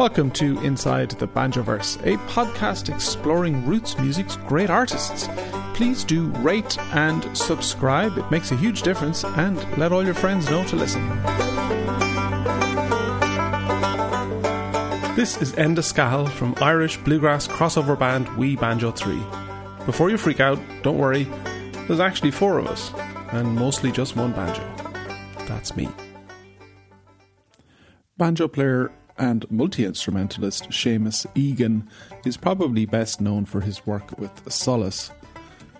Welcome to Inside the Banjoverse, a podcast exploring roots music's great artists. Please do rate and subscribe, it makes a huge difference, and let all your friends know to listen. This is Enda Scahill from Irish bluegrass crossover band We Banjo 3. Before you freak out, don't worry, there's actually four of us, and mostly just one banjo. That's me. Banjo player and multi instrumentalist Seamus Egan is probably best known for his work with Solas.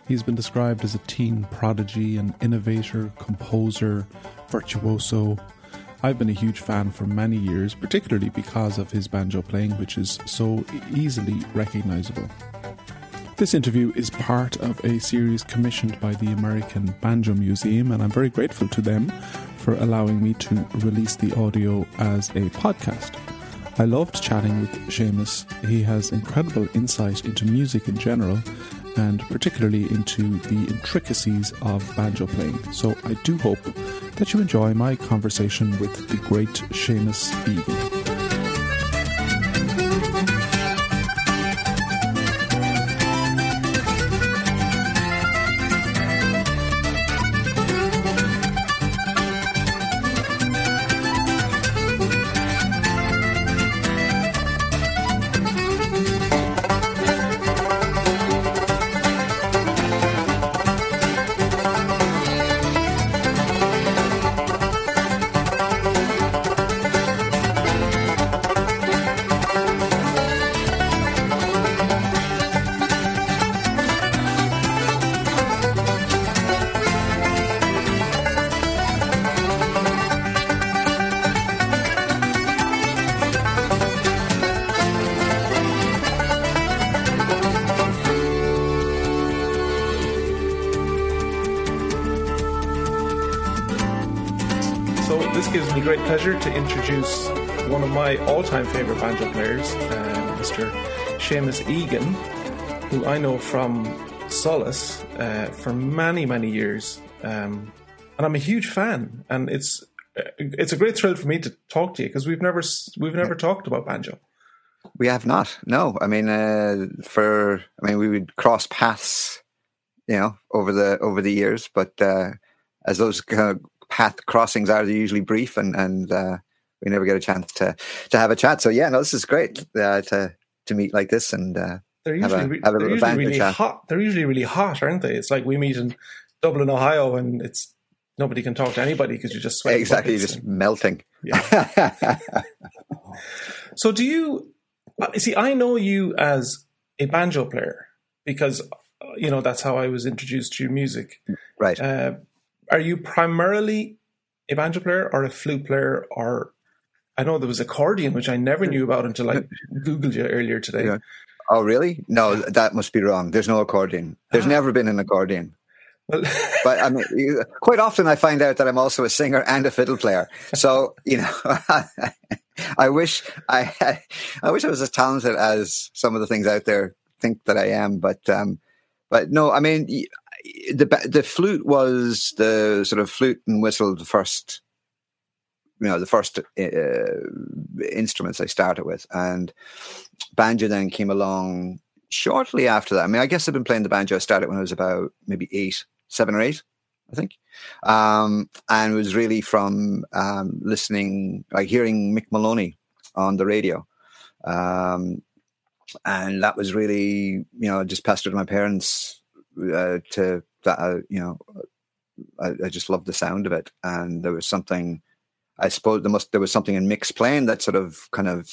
He's been described as a teen prodigy, an innovator, composer, virtuoso. I've been a huge fan for many years, particularly because of his banjo playing, which is so easily recognizable. This interview is part of a series commissioned by the American Banjo Museum, and I'm very grateful to them for allowing me to release the audio as a podcast. I loved chatting with Seamus. He has incredible insight into music in general and particularly into the intricacies of banjo playing. So I do hope that you enjoy my conversation with the great Seamus Egan. Pleasure to introduce one of my all-time favorite banjo players, uh, Mr. Seamus Egan, who I know from Solas uh, for many, many years, um, and I'm a huge fan. And it's it's a great thrill for me to talk to you because we've never we've never talked about banjo. We have not. No, I mean, uh, for I mean, we would cross paths, you know, over the over the years, but uh, as those kind of path crossings are usually brief, and and uh, we never get a chance to to have a chat. So yeah, no, this is great uh, to to meet like this and uh, They're have usually, they're usually really chat. hot. They're usually really hot, aren't they? It's like we meet in Dublin, Ohio, and it's nobody can talk to anybody because you're just sweating. Exactly, just and- melting. Yeah. So do you uh, see? I know you as a banjo player because uh, you know that's how I was introduced to your music. right. Uh, are you primarily a banjo player or a flute player, or I know there was accordion, which I never knew about until I googled you earlier today. Yeah. Oh, really? No, that must be wrong. There's no accordion. There's Ah. never been an accordion. Well, But I mean, you- quite often I find out that I'm also a singer and a fiddle player. So you know, I wish I, I wish I was as talented as some of the things out there think that I am. But um, but no, I mean, the the flute was the sort of flute and whistle the first. You know, the first uh, instruments I started with, and banjo then came along shortly after that, I mean, I guess I've been playing the banjo. I started when I was about maybe eight, seven or eight, I think. Um, and it was really from um, listening, like hearing Mick Maloney on the radio. Um, and that was really, you know, just pestered my parents uh, to that, uh, you know, I, I, just loved the sound of it. And there was something, I suppose there must, there was something in Mick's playing that sort of kind of,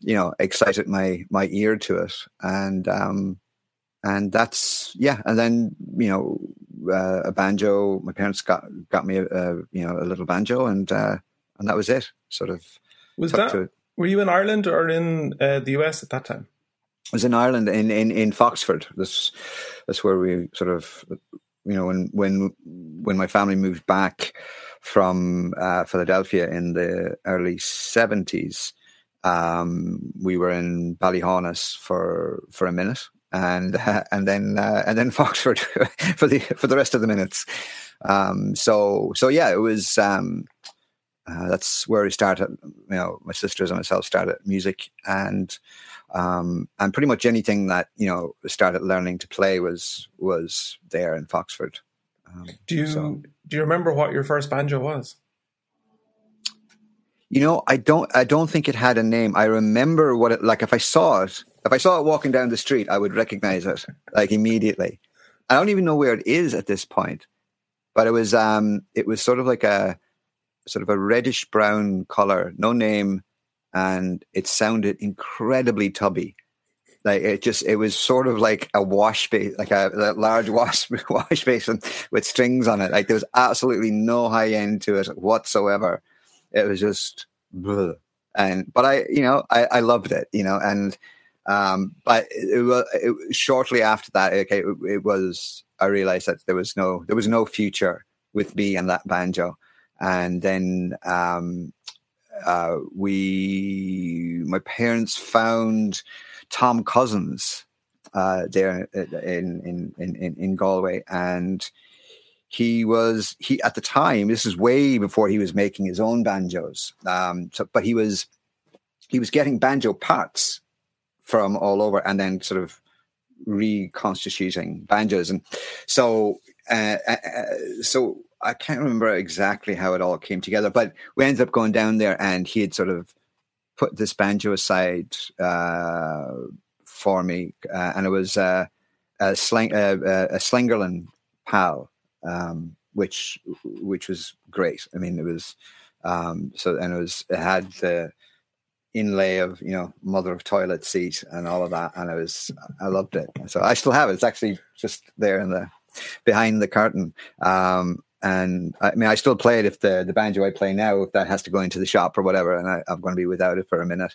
you know, excited my, my ear to it. And, um, and that's, yeah. And then, you know, uh, a banjo, my parents got, got me, a, a, you know, a little banjo and, uh, and that was it sort of. Was that, were you in Ireland or in uh, the US at that time? Was in Ireland in, in, in Foxford. That's that's where we sort of you know when when when my family moved back from uh, Philadelphia in the early seventies, um, we were in Ballyhaunis for for a minute, and uh, and then uh, and then Foxford for the for the rest of the minutes. Um, so so yeah, it was. Um, uh, that's where we started. You know, my sisters and myself started music, and um, and pretty much anything that you know started learning to play was was there in Foxford. Um, do you so. do you remember what your first banjo was? You know, I don't. I don't think it had a name. I remember what it like. If I saw it, if I saw it walking down the street, I would recognize it like immediately. I don't even know where it is at this point, but it was um, it was sort of like a sort of a reddish brown color, no name, and it sounded incredibly tubby. Like it just, it was sort of like a wash base, like a, a large wash wash basin with strings on it. Like there was absolutely no high end to it whatsoever. It was just, bleh. and but I, you know, I, I loved it, you know, and um, but it was shortly after that. Okay, it, it was I realized that there was no there was no future with me and that banjo, and then um, uh, we my parents found Tom Cussen uh, there in, in in in in Galway, and he was he at the time. This is way before he was making his own banjos. Um, so, but he was he was getting banjo parts from all over, and then sort of reconstituting banjos, and so uh, uh, uh so I can't remember exactly how it all came together, but we ended up going down there, and he had sort of put this banjo aside uh, for me, uh, and it was uh, a sling uh, uh, a Slingerland PAL, um, which which was great. I mean, it was um, so, and it was it had the inlay of you know mother of toilet seat and all of that, and I was I loved it. So I still have it. It's actually just there in the behind the curtain. Um, and I mean, I still play it if the the banjo I play now, if that has to go into the shop or whatever, and I, am going to be without it for a minute,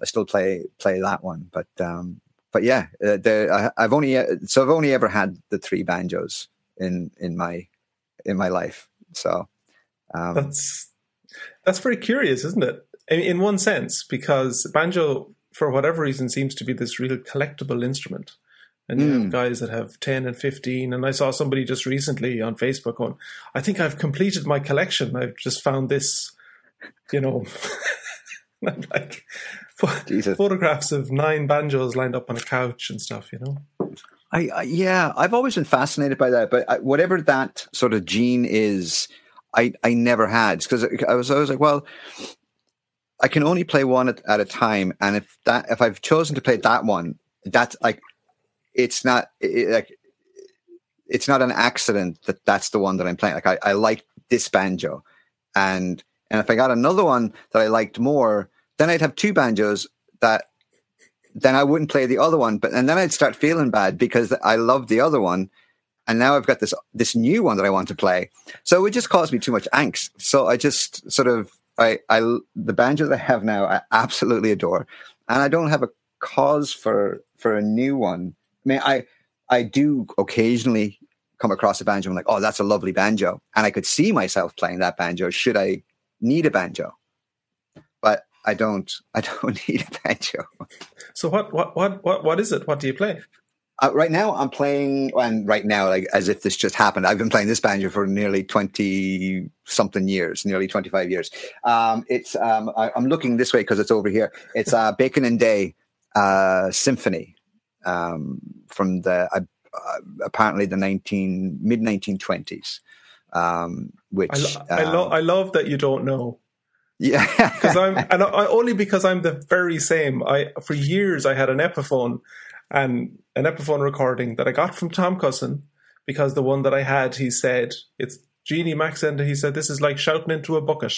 I still play play that one. But um, but yeah, uh, the, I, have only uh, so I've only ever had the three banjos in in my in my life. So um, that's that's very curious, isn't it? In, in one sense, because banjo, for whatever reason, seems to be this real collectible instrument and you mm. have hmm. guys that have 10 and 15 and i saw somebody just recently on facebook going i think i've completed my collection. I've just found this you know. Like photographs of nine banjos lined up on a couch and stuff you know? I, I yeah i've always been fascinated by that but I, whatever that sort of gene is i i never had. Because i was always like well I can only play one at, at, a time, and if that if I've chosen to play that one, that's like it's not it, like it's not an accident that that's the one that I'm playing. Like I, I like this banjo, and and if I got another one that I liked more, then I'd have two banjos that then I wouldn't play the other one. But and then I'd start feeling bad because I love the other one, and now I've got this this new one that I want to play. So it just cause me too much angst. So I just sort of I I the banjos I have now I absolutely adore, and I don't have a cause for for a new one I mean, I I do occasionally come across a banjo. I'm like, oh, that's a lovely banjo, and I could see myself playing that banjo. Should I need a banjo? But I don't. I don't need a banjo. So what what what what what is it? What do you play? Uh, right now, I'm playing, and right now, like as if this just happened, I've been playing this banjo for nearly twenty something years, nearly twenty five years. Um, it's um, I, am looking this way because it's over here. It's uh, Bacon and Day uh, Symphony um, from the uh, apparently the nineteen mid nineteen twenties. Um, which I, lo- I, lo- um, I love that you don't know yeah, because I'm and I, only because I'm the very same. I for years I had an Epiphone and an Epiphone recording that I got from Tom Cussen because the one that I had, he said it's Genie Max and he said this is like shouting into a bucket.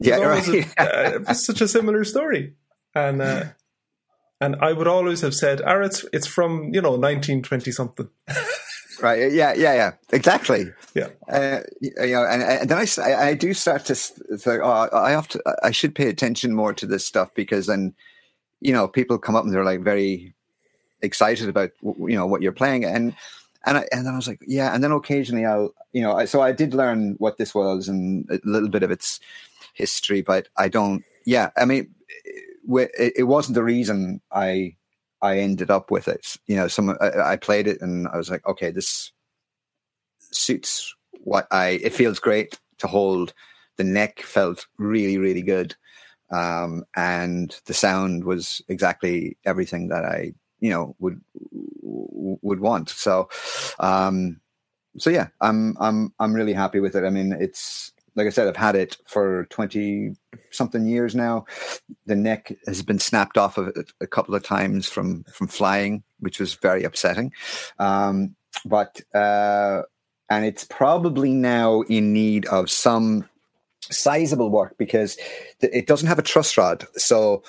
It yeah, right. a- uh, it's such a similar story, and uh, and I would always have said, "Ah, it's it's from you know 1920 something." right. Yeah, yeah, yeah. Exactly. Yeah. Uh, you know, and, and then I do start to think, oh, I have to, I should pay attention more to this stuff because then, you know, people come up and they're like very excited about, you know, what you're playing. And, and I, and then I was like, yeah. And then occasionally I'll, you know, I, so I did learn what this was and a little bit of its history, but I don't, yeah. I mean, it, wasn't the reason I, I ended up with it. You know, some, I, I played it and I was like, okay, this, suits what I. It feels great to hold. The neck felt really, really good, um, and the sound was exactly everything that I, you know, would would want. So, um, so yeah, I'm I'm I'm really happy with it. I mean, it's like I said, I've had it for twenty something years now. The neck has been snapped off of it a couple of times from from flying, which was very upsetting. Um, but uh, and it's probably now in need of some sizable work because it doesn't have a truss rod. So,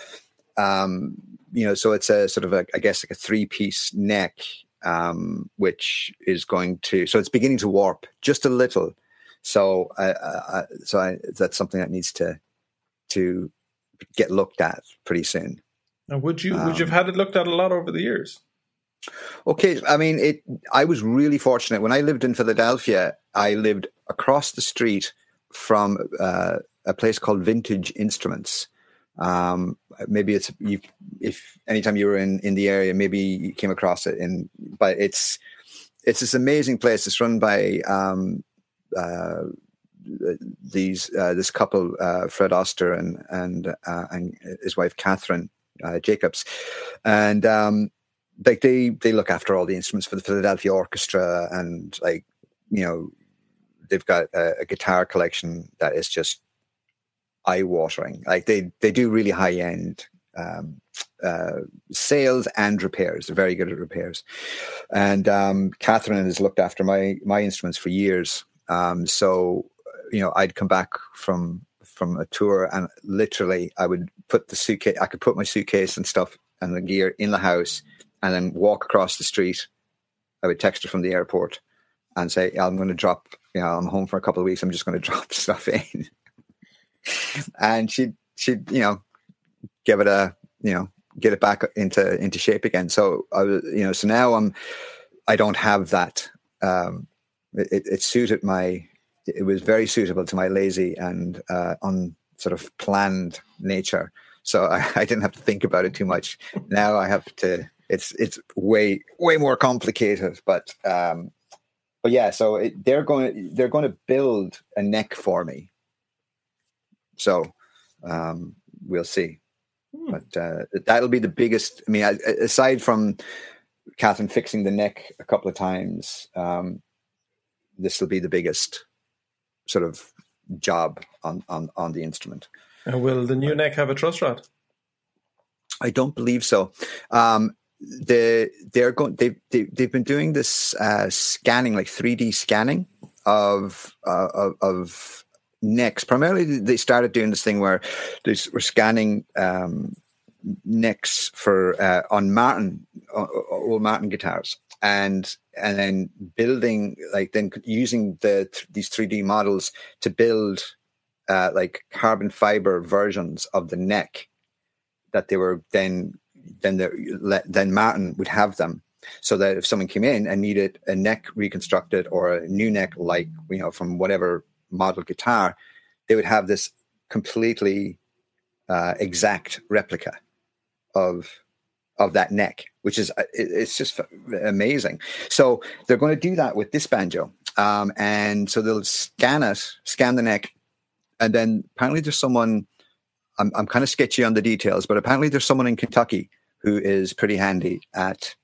um, you know, so it's a sort of a, I guess, like a three piece neck, um, which is going to, so it's beginning to warp just a little. So, uh, uh, so I, that's something that needs to to get looked at pretty soon. Now, would you would you Um, have had it looked at a lot over the years? Okay, I mean, it. I was really fortunate when I lived in Philadelphia. I lived across the street from uh, a place called Vintage Instruments. Um, maybe it's you. If anytime you were in in the area, maybe you came across it. In but it's it's this amazing place. It's run by um, uh, these uh, this couple, uh, Fred Oster and and uh, and his wife Catherine Jacobs, and um, like they they look after all the instruments for the Philadelphia Orchestra, and like you know they've got a, a guitar collection that is just eye watering. Like they they do really high end um, uh, sales and repairs. They're very good at repairs. And um, Catherine has looked after my my instruments for years. Um, so you know, I'd come back from from a tour, and literally, I would put the suitcase. I could put my suitcase and stuff and the gear in the house, and then walk across the street. I would text her from the airport and say, "I'm going to drop. You know, I'm home for a couple of weeks. I'm just going to drop stuff in." and she'd she'd you know give it a you know get it back into into shape again. So I was you know so now I'm I don't have that. Um, it, it suited my it was very suitable to my lazy and uh, un sort of planned nature. So I, I didn't have to think about it too much. Now I have to. It's it's way way more complicated, but um, but yeah. So it, they're going they're going to build a neck for me. So um, we'll see. Hmm. But uh, that'll be the biggest. I mean, aside from Catherine fixing the neck a couple of times, um, this will be the biggest sort of job on on on the instrument. And will the new neck have a truss rod? I don't believe so. Um, the they're going they they they've been doing this uh, scanning like 3D scanning of uh, of, of necks. Primarily, they started doing this thing where they were scanning um, necks for uh, on Martin uh, old Martin guitars, and and then building like then using the these 3D models to build uh, like carbon fiber versions of the neck that they were then then the then Martin would have them. So that if someone came in and needed a neck reconstructed or a new neck like you know from whatever model guitar they would have this completely uh, exact replica of of that neck which is uh, it's just amazing so they're going to do that with this banjo um, and so they'll scan it scan the neck and then apparently there's someone I'm, I'm kind of sketchy on the details but apparently there's someone in kentucky who is pretty handy at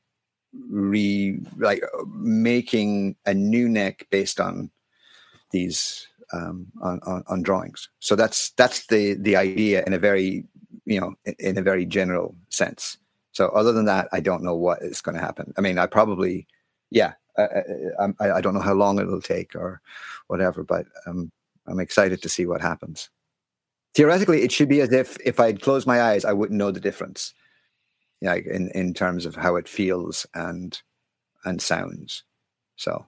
re like making a new neck based on these um, on, on, on drawings. So that's that's the the idea in a very you know in, in a very general sense. So other than that, I don't know what is going to happen. I mean, I probably yeah, I, I, I don't know how long it'll take or whatever, but um, I'm excited to see what happens. Theoretically, it should be as if if I'd closed my eyes, I wouldn't know the difference. Yeah, in in terms of how it feels and and sounds. So,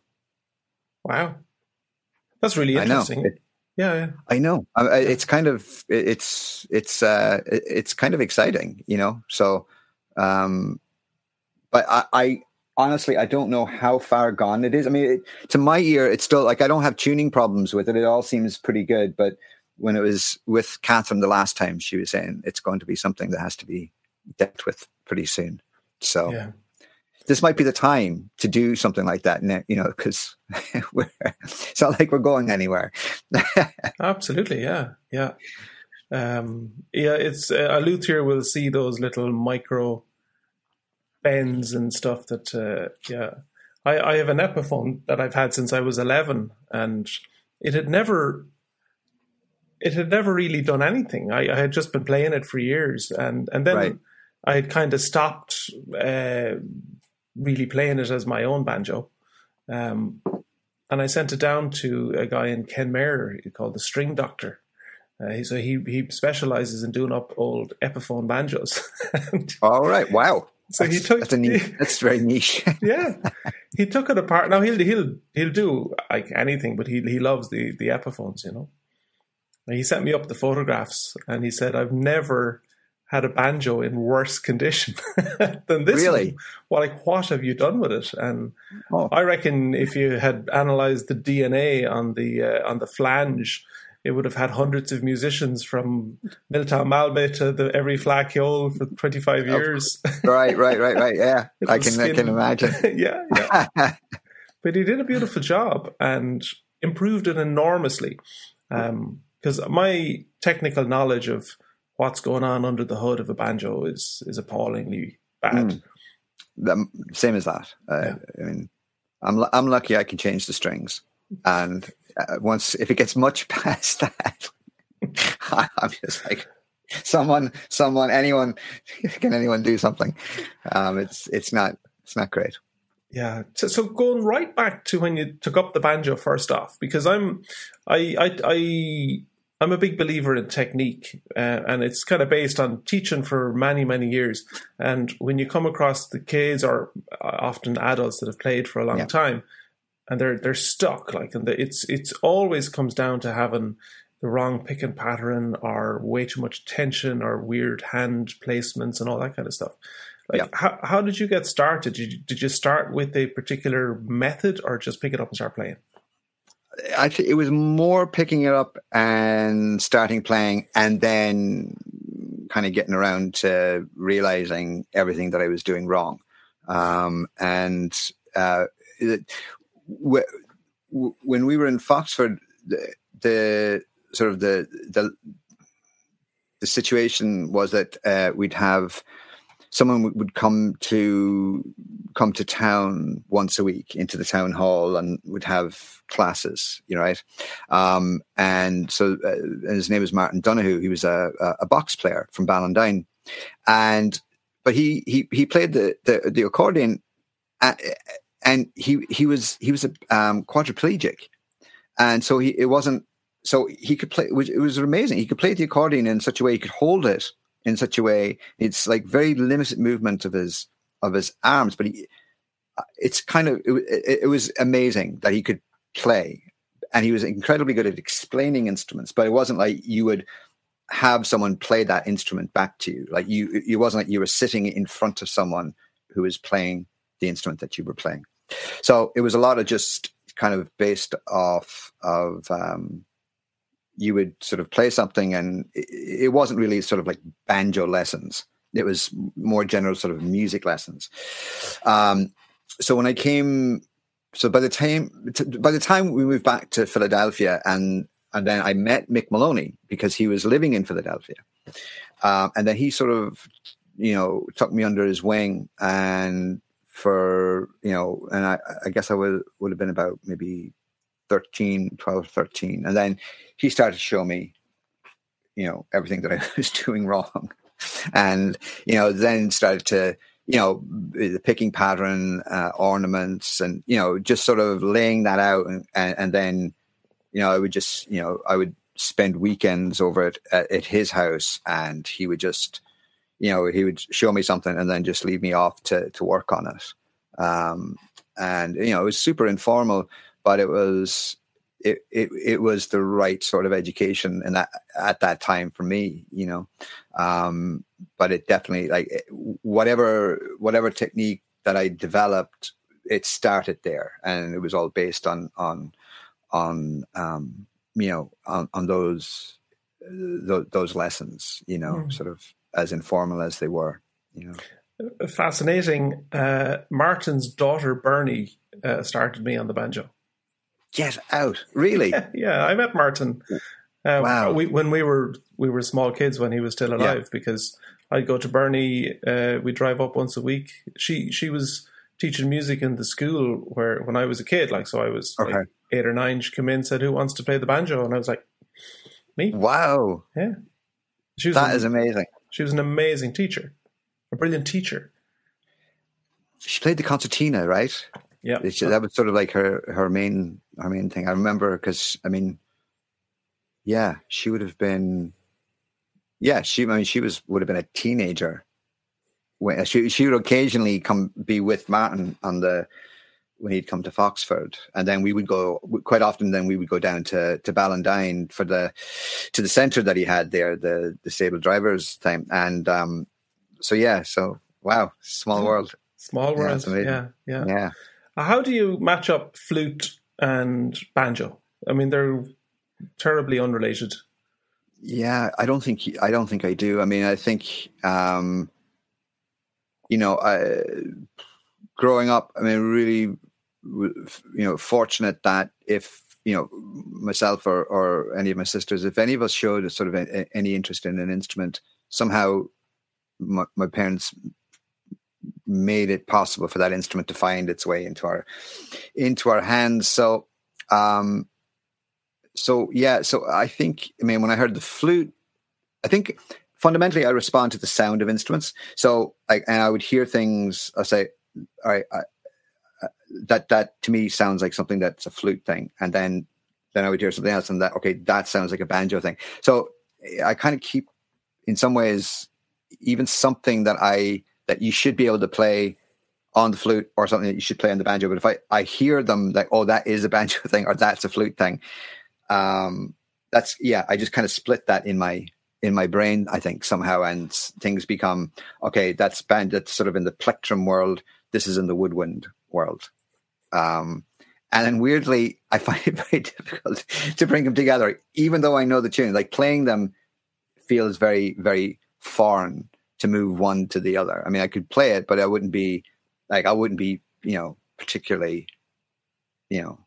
wow, that's really interesting. It, yeah, yeah, I know. It's kind of it's it's uh, it's kind of exciting, you know. So, um, but I, I honestly, I don't know how far gone it is. I mean, it, to my ear, it's still like I don't have tuning problems with it. It all seems pretty good. But when it was with Catherine the last time, she was saying it's going to be something that has to be dealt with pretty soon. So yeah. this might be the time to do something like that, you know, because it's not like we're going anywhere. Absolutely, yeah, yeah, um, yeah. It's uh, a luthier will see those little micro bends and stuff that uh, yeah I, I have an epiphone that i've had since i was 11 and it had never it had never really done anything i, I had just been playing it for years and and then right. i had kind of stopped uh, really playing it as my own banjo um, and i sent it down to a guy in kenmare called the string doctor uh, so he he specializes in doing up old Epiphone banjos. All right, wow. So that's, he took that's, niche, that's very niche. yeah, he took it apart. Now he'll he'll he'll do like anything, but he he loves the the Epiphones, you know. And he sent me up the photographs, and he said, "I've never had a banjo in worse condition than this really? Well, like what have you done with it? And oh. I reckon if you had analyzed the DNA on the uh, on the flange it would have had hundreds of musicians from Miltown Malbay to the every flack Flacchiole for 25 years. right, right, right, right. Yeah, I can, I can imagine. yeah, yeah. but he did a beautiful job and improved it enormously. Because um, my technical knowledge of what's going on under the hood of a banjo is is appallingly bad. Mm. The, same as that. Uh, yeah. I mean, I'm I'm lucky I can change the strings, and uh, once if it gets much past that, I'm just like someone, someone, anyone can anyone do something. Um, it's it's not it's not great. Yeah. So, so going right back to when you took up the banjo first off, because I'm, I, I, I I'm a big believer in technique, uh, and it's kind of based on teaching for many, many years. And when you come across the kids or uh, often adults that have played for a long yeah. time, and they're they're stuck. Like, and the, it's it's always comes down to having the wrong pick and pattern or way too much tension or weird hand placements and all that kind of stuff. Like, yeah. how how did you get started? Did you, did you start with a particular method or just pick it up and start playing? Actually, it was more picking it up and starting playing, and then kind of getting around to realizing everything that I was doing wrong. Um, and uh, when we were in Foxford, the, the sort of the the the situation was that uh, we'd have someone would come to come to town once a week into the town hall and would have classes, you know, right? Um, and so uh, and his name was Martin Donoghue. He was a, a, box player from Ballindine, and but he he he played the the, the accordion. At, and he he was he was a um, quadriplegic, and so he it wasn't so he could play. It was, it was amazing. He could play the accordion in such a way he could hold it in such a way. It's like very limited movement of his of his arms, but he it's kind of it, it was amazing that he could play, and he was incredibly good at explaining instruments. But it wasn't like you would have someone play that instrument back to you. Like you, it wasn't like you were sitting in front of someone who was playing the instrument that you were playing. So it was a lot of just kind of based off of um, you would sort of play something, and it, wasn't really sort of like banjo lessons. It was more general sort of music lessons. Um, so when I came, so by the time by the time we moved back to Philadelphia, and and then I met Mick Maloney because he was living in Philadelphia, um, and then he sort of you know took me under his wing and for you know, and I, I guess I would would have been about maybe 13, 12, 13. And then he started to show me, you know, everything that I was doing wrong. And, you know, then started to, you know, the picking pattern, uh, ornaments, and, you know, just sort of laying that out. And, and, and, then, you know, I would just, you know, I would spend weekends over at, at his house and he would just, you know, he would show me something and then just leave me off to, to work on it. Um, and, you know, it was super informal but it was it, it it was the right sort of education and that at that time for me you know um, but it definitely like whatever whatever technique that i developed it started there and it was all based on on on um, you know on, on those th- those lessons you know mm. sort of as informal as they were you know fascinating uh, martin's daughter bernie uh, started me on the banjo Get out! Really? yeah, I met Martin. Uh, wow. We, when we were we were small kids when he was still alive, yeah. because I'd go to Bernie. Uh, we drive up once a week. She she was teaching music in the school where when I was a kid, like so I was okay. like eight or nine. She came in said, "Who wants to play the banjo?" And I was like, "Me." Wow. Yeah. She was that is amazing. She was an amazing teacher, a brilliant teacher. She played the concertina, right? Yeah, that was sort of like her her main her main thing. I remember because I mean, yeah, she would have been, yeah, she I mean she was would have been a teenager when she she would occasionally come be with Martin on the when he'd come to Foxford, and then we would go quite often. Then we would go down to to Ballindine for the to the centre that he had there, the the stable drivers thing, and um, so yeah, so wow, small world, small world, yeah, yeah, yeah. yeah. How do you match up flute and banjo? I mean, they're terribly unrelated. Yeah, I don't think I don't think I do. I mean, I think um, you know, I, growing up, I mean, really, you know, fortunate that if you know myself or, or any of my sisters, if any of us showed a sort of a, any interest in an instrument, somehow my, my parents made it possible for that instrument to find its way into our into our hands. So, um, so yeah. So I think I mean when I heard the flute, I think fundamentally I respond to the sound of instruments. So like, and I would hear things. I say, all right, I, that that to me sounds like something that's a flute thing, and then then I would hear something else, and that okay, that sounds like a banjo thing. So I kind of keep, in some ways, even something that I that you should be able to play on the flute or something that you should play on the banjo. But if I, I hear them like, oh, that is a banjo thing or that's a flute thing, um, that's yeah, I just kind of split that in my in my brain, I think somehow, and things become okay. That's band. That's sort of in the plectrum world. This is in the woodwind world. Um, and then weirdly, I find it very difficult to bring them together, even though I know the tune. Like playing them feels very, very foreign to move one to the other. I mean, I could play it, but I wouldn't be like I wouldn't be you know particularly you know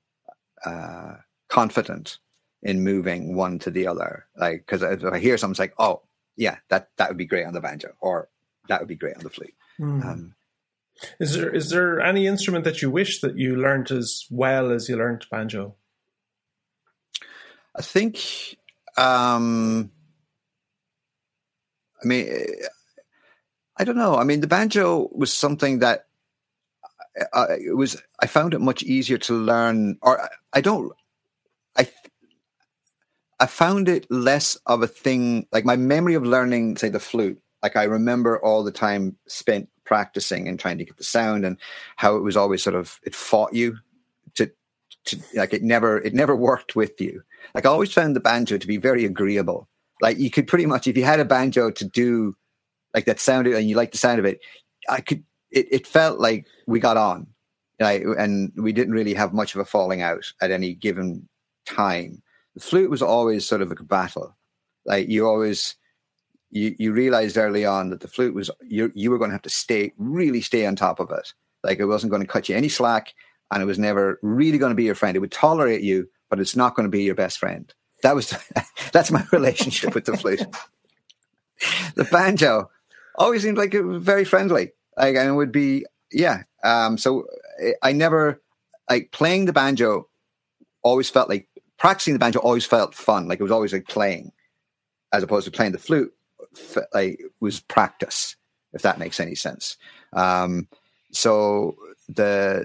uh, confident in moving one to the other. Like because if I hear something, it's like oh yeah, that that would be great on the banjo, or that would be great on the flute. Mm. Um, is there is there any instrument that you wish that you learned as well as you learned banjo? I think. Um, I mean, I don't know. I mean, the banjo was something that uh, it was. I found it much easier to learn, or I don't. I I found it less of a thing. Like my memory of learning, say, the flute. Like I remember all the time spent practicing and trying to get the sound, and how it was always sort of it fought you to to like it never it never worked with you. Like I always found the banjo to be very agreeable. Like you could pretty much if you had a banjo to do like that sounded and you like the sound of it, I could it, it felt like we got on. Like, and we didn't really have much of a falling out at any given time. The flute was always sort of a battle. Like you always you you realized early on that the flute was you you were going to have to stay really stay on top of it. Like it wasn't going to cut you any slack, and it was never really going to be your friend. It would tolerate you, but it's not going to be your best friend. That was that's my relationship with the flute. the banjo always seemed like it was very friendly. Like, and would be yeah. Um, so I never like playing the banjo. Always felt like practicing the banjo. Always felt fun. Like it was always like playing, as opposed to playing the flute. Like was practice, if that makes any sense. Um, so the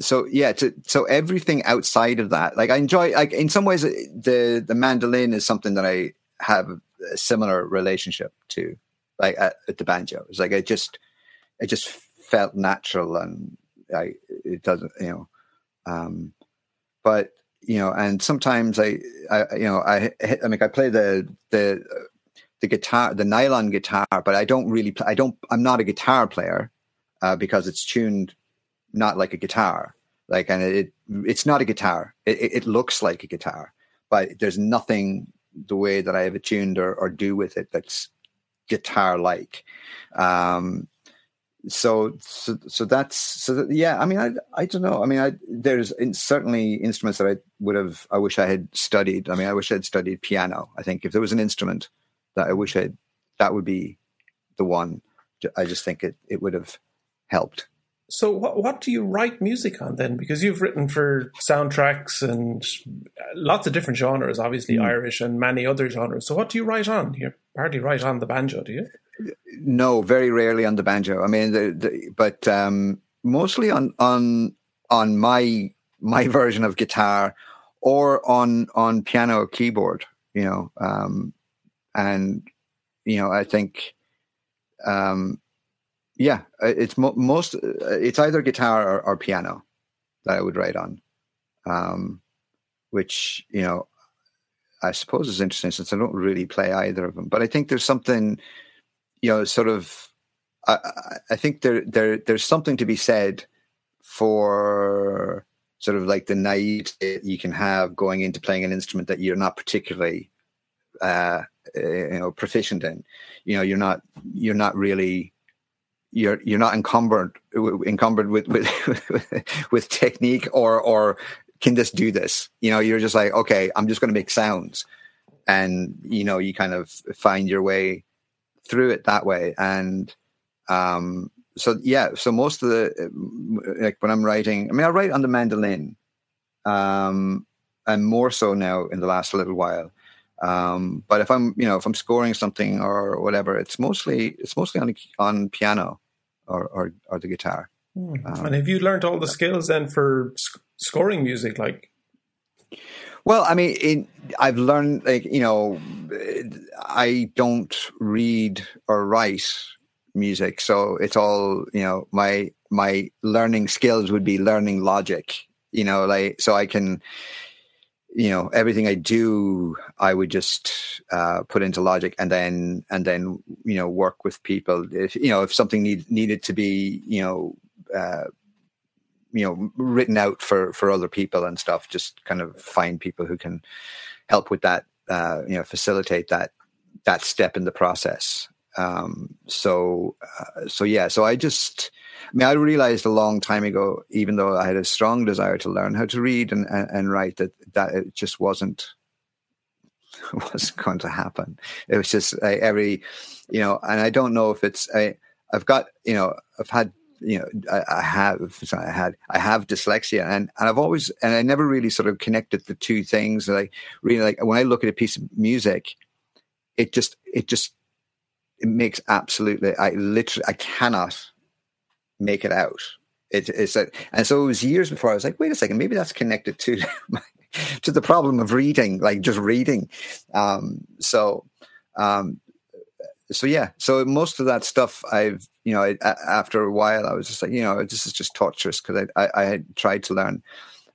so yeah to, so everything outside of that like i enjoy like in some ways the the mandolin is something that i have a similar relationship to like at, at the banjo it's like i just it just felt natural and I it doesn't you know um but you know and sometimes I I you know I I mean I play the the the guitar the nylon guitar but I don't really play, I don't I'm not a guitar player uh, because it's tuned not like a guitar. Like and it it's not a guitar. It, it looks like a guitar but there's nothing the way that I have it tuned or, or do with it that's guitar like um so so so that's so that, yeah i mean i i don't know. I mean i there's in, certainly instruments that i would have i wish i had studied. I mean i wish i'd studied piano. I think if there was an instrument that i wish i'd that would be the one i just think it it would have helped so what what do you write music on then because you've written for soundtracks and lots of different genres obviously mm. irish and many other genres so what do you write on you hardly write on the banjo do you no, very rarely on the banjo. I mean, the, the, but um, mostly on on on my my version of guitar or on on piano or keyboard. You know, um, and you know, I think, um, yeah, it's mo- most it's either guitar or, or, piano that I would write on, um, which you know, I suppose is interesting since I don't really play either of them. But I think there's something you know, sort of, I, I think there there there's something to be said for sort of like the naivety you can have going into playing an instrument that you're not particularly uh, you know proficient in. You know, you're not you're not really you're you're not encumbered encumbered with with with technique or or can just do this. You know, you're just like okay, I'm just going to make sounds, and you know, you kind of find your way through it that way. And um, so, yeah, so most of the, like when I'm writing, I mean, I write on the mandolin, um, and more so now in the last little while. Um, but if I'm, you know, if I'm scoring something or whatever, it's mostly it's mostly on on piano or or, or the guitar. Hmm. Um, and have you learned all the skills then for sc- scoring music? Like, well, I mean, it, I've learned, like, you know, I don't read or write music. So it's all, you know, my, my learning skills would be learning logic, you know, like, so I can, you know, everything I do, I would just uh, put into logic and then, and then, you know, work with people. If, you know, if something need, needed to be, you know, uh, you know written out for for other people and stuff just kind of find people who can help with that uh, you know facilitate that that step in the process um, so uh, so yeah so i just i mean i realized a long time ago even though i had a strong desire to learn how to read and and, and write that that it just wasn't wasn't going to happen it was just every you know and i don't know if it's I, i've got you know i've had you know, I, I have, sorry, I had, I have dyslexia, and and I've always, and I never really sort of connected the two things. Like really, like when I look at a piece of music, it just, it just, it makes absolutely, I literally, I cannot make it out. It, it's a, and so it was years before I was like, wait a second, maybe that's connected to to the problem of reading, like just reading. Um, so, um, so yeah, so most of that stuff I've, you know, after a while, I was just like, you know, this is just torturous because I, I, I, had tried to learn.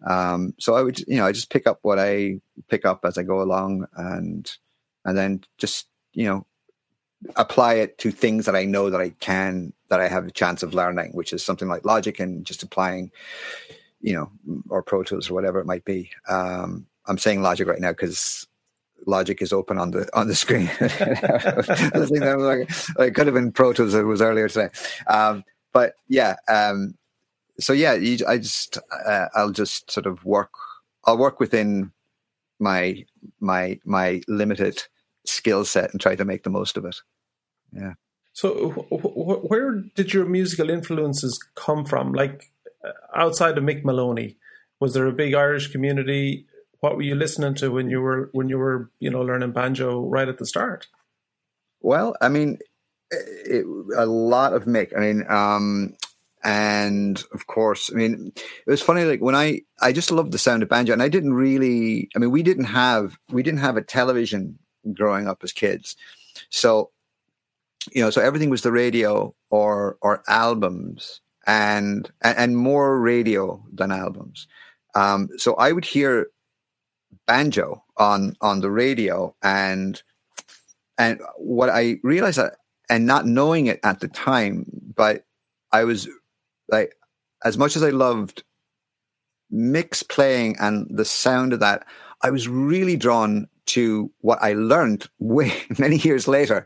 Um, so I would, you know, I just pick up what I pick up as I go along, and and then just, you know, apply it to things that I know that I can, that I have a chance of learning, which is something like Logic and just applying, you know, or Pro Tools or whatever it might be. Um, I'm saying Logic right now because Logic is open on the on the screen. I think that like, it could have been Pro Tools. It was earlier today, um, but yeah. Um, so yeah, you, I just uh, I'll just sort of work. I'll work within my my my limited skill set and try to make the most of it. Yeah. So, wh- where did your musical influences come from? Like uh, outside of Mick Maloney, was there a big Irish community? What were you listening to when you were when you were you know learning banjo right at the start? Well, I mean, it, a lot of Mick. I mean, um, and of course, I mean, it was funny. Like when I, I just loved the sound of banjo, and I didn't really. I mean, we didn't have we didn't have a television growing up as kids, so you know, so everything was the radio or or albums, and and, more radio than albums. Um, so I would hear banjo on on the radio, and and what I realized that, and not knowing it at the time, but I was like as much as I loved mix playing and the sound of that, I was really drawn to what I learned way many years later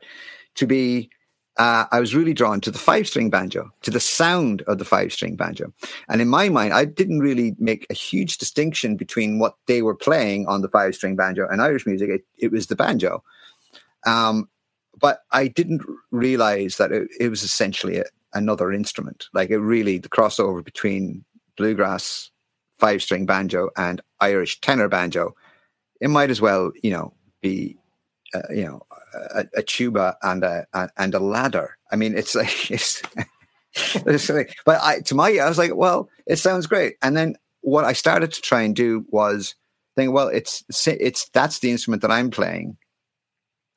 to be. Uh, I was really drawn to the five string banjo, to the sound of the five string banjo. And in my mind, I didn't really make a huge distinction between what they were playing on the five string banjo and Irish music. It, it was the banjo. Um, but I didn't realize that it, it was essentially a, another instrument. Like it really, the crossover between bluegrass, five string banjo, and Irish tenor banjo, it might as well, you know, be, uh, you know, a, a, tuba and a, and a ladder. I mean, it's like it's. it's like, but I, to my, I was like, well, it sounds great. And then what I started to try and do was think, well, it's it's that's the instrument that I'm playing,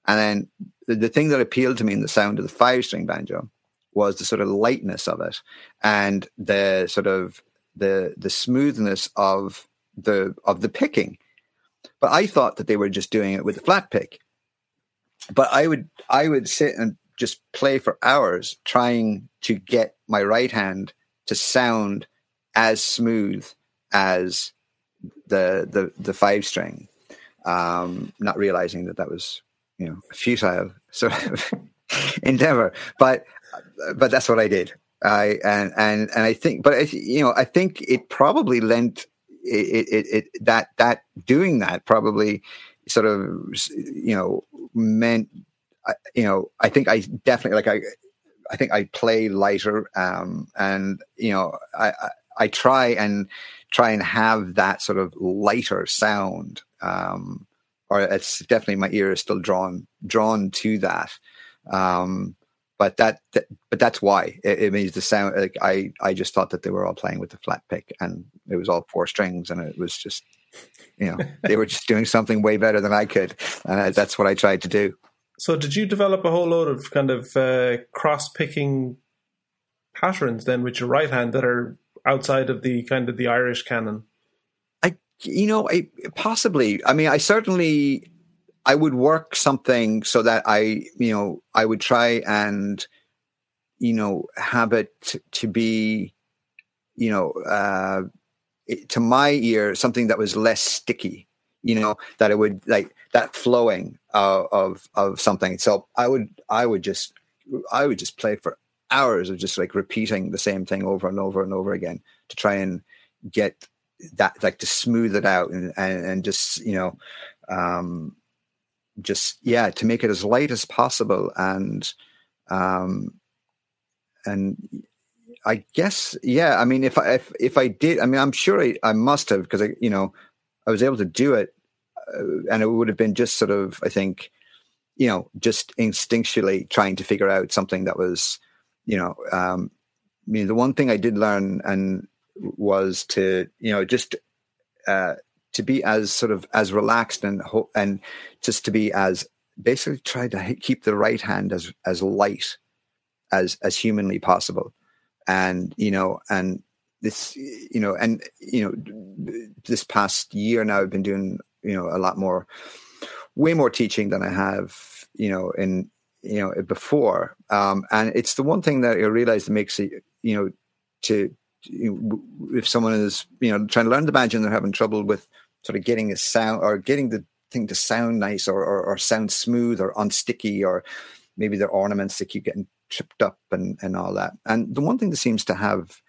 and then the, the thing that appealed to me in the sound of the five string banjo was the sort of lightness of it and the sort of the the smoothness of the of the picking. But I thought that they were just doing it with a flat pick. But I would I would sit and just play for hours trying to get my right hand to sound as smooth as the the the five string, um, not realizing that that was you know a futile sort of endeavor. But but that's what I did. I and and and I think, but I, you know, I think it probably lent it, it, it that that doing that probably sort of you know meant you know I think I definitely like I I think I play lighter um and you know I, I I try and try and have that sort of lighter sound um or it's definitely my ear is still drawn drawn to that um but that, that, but that's why it, it, means the sound. Like I, I just thought that they were all playing with the flat pick, and it was all four strings, and it was just, you know, they were just doing something way better than I could, and that's what I tried to do. So, did you develop a whole load of kind of uh, cross picking patterns then with your right hand that are outside of the kind of the Irish canon? I, you know, I possibly. I mean, I certainly I would work something so that I, you know, I would try and, you know, have it to, be, you know, uh, to my ear, something that was less sticky, you know, that it would like that flowing uh, of, of something. So I would, I would just, I would just play for hours of just like repeating the same thing over and over and over again to try and get that, like to smooth it out and, and, and just, you know, um, just yeah to make it as light as possible and um and i guess yeah i mean if i if, if i did i mean i'm sure i, I must have because i you know i was able to do it uh, and it would have been just sort of i think you know just instinctually trying to figure out something that was you know um i mean the one thing i did learn and was to you know just uh to be as sort of as relaxed and and just to be as basically try to keep the right hand as as light as as humanly possible. And you know and this you know and you know this past year now i've been doing you know a lot more way more teaching than i have you know in you know before. Um and it's the one thing that i realized that makes it you know to you know, if someone is you know trying to learn the banjo and they're having trouble with sort of getting a sound or getting the thing to sound nice or, or, or sound smooth or unsticky or maybe their ornaments that keep getting tripped up and, and all that. And the one thing that seems to have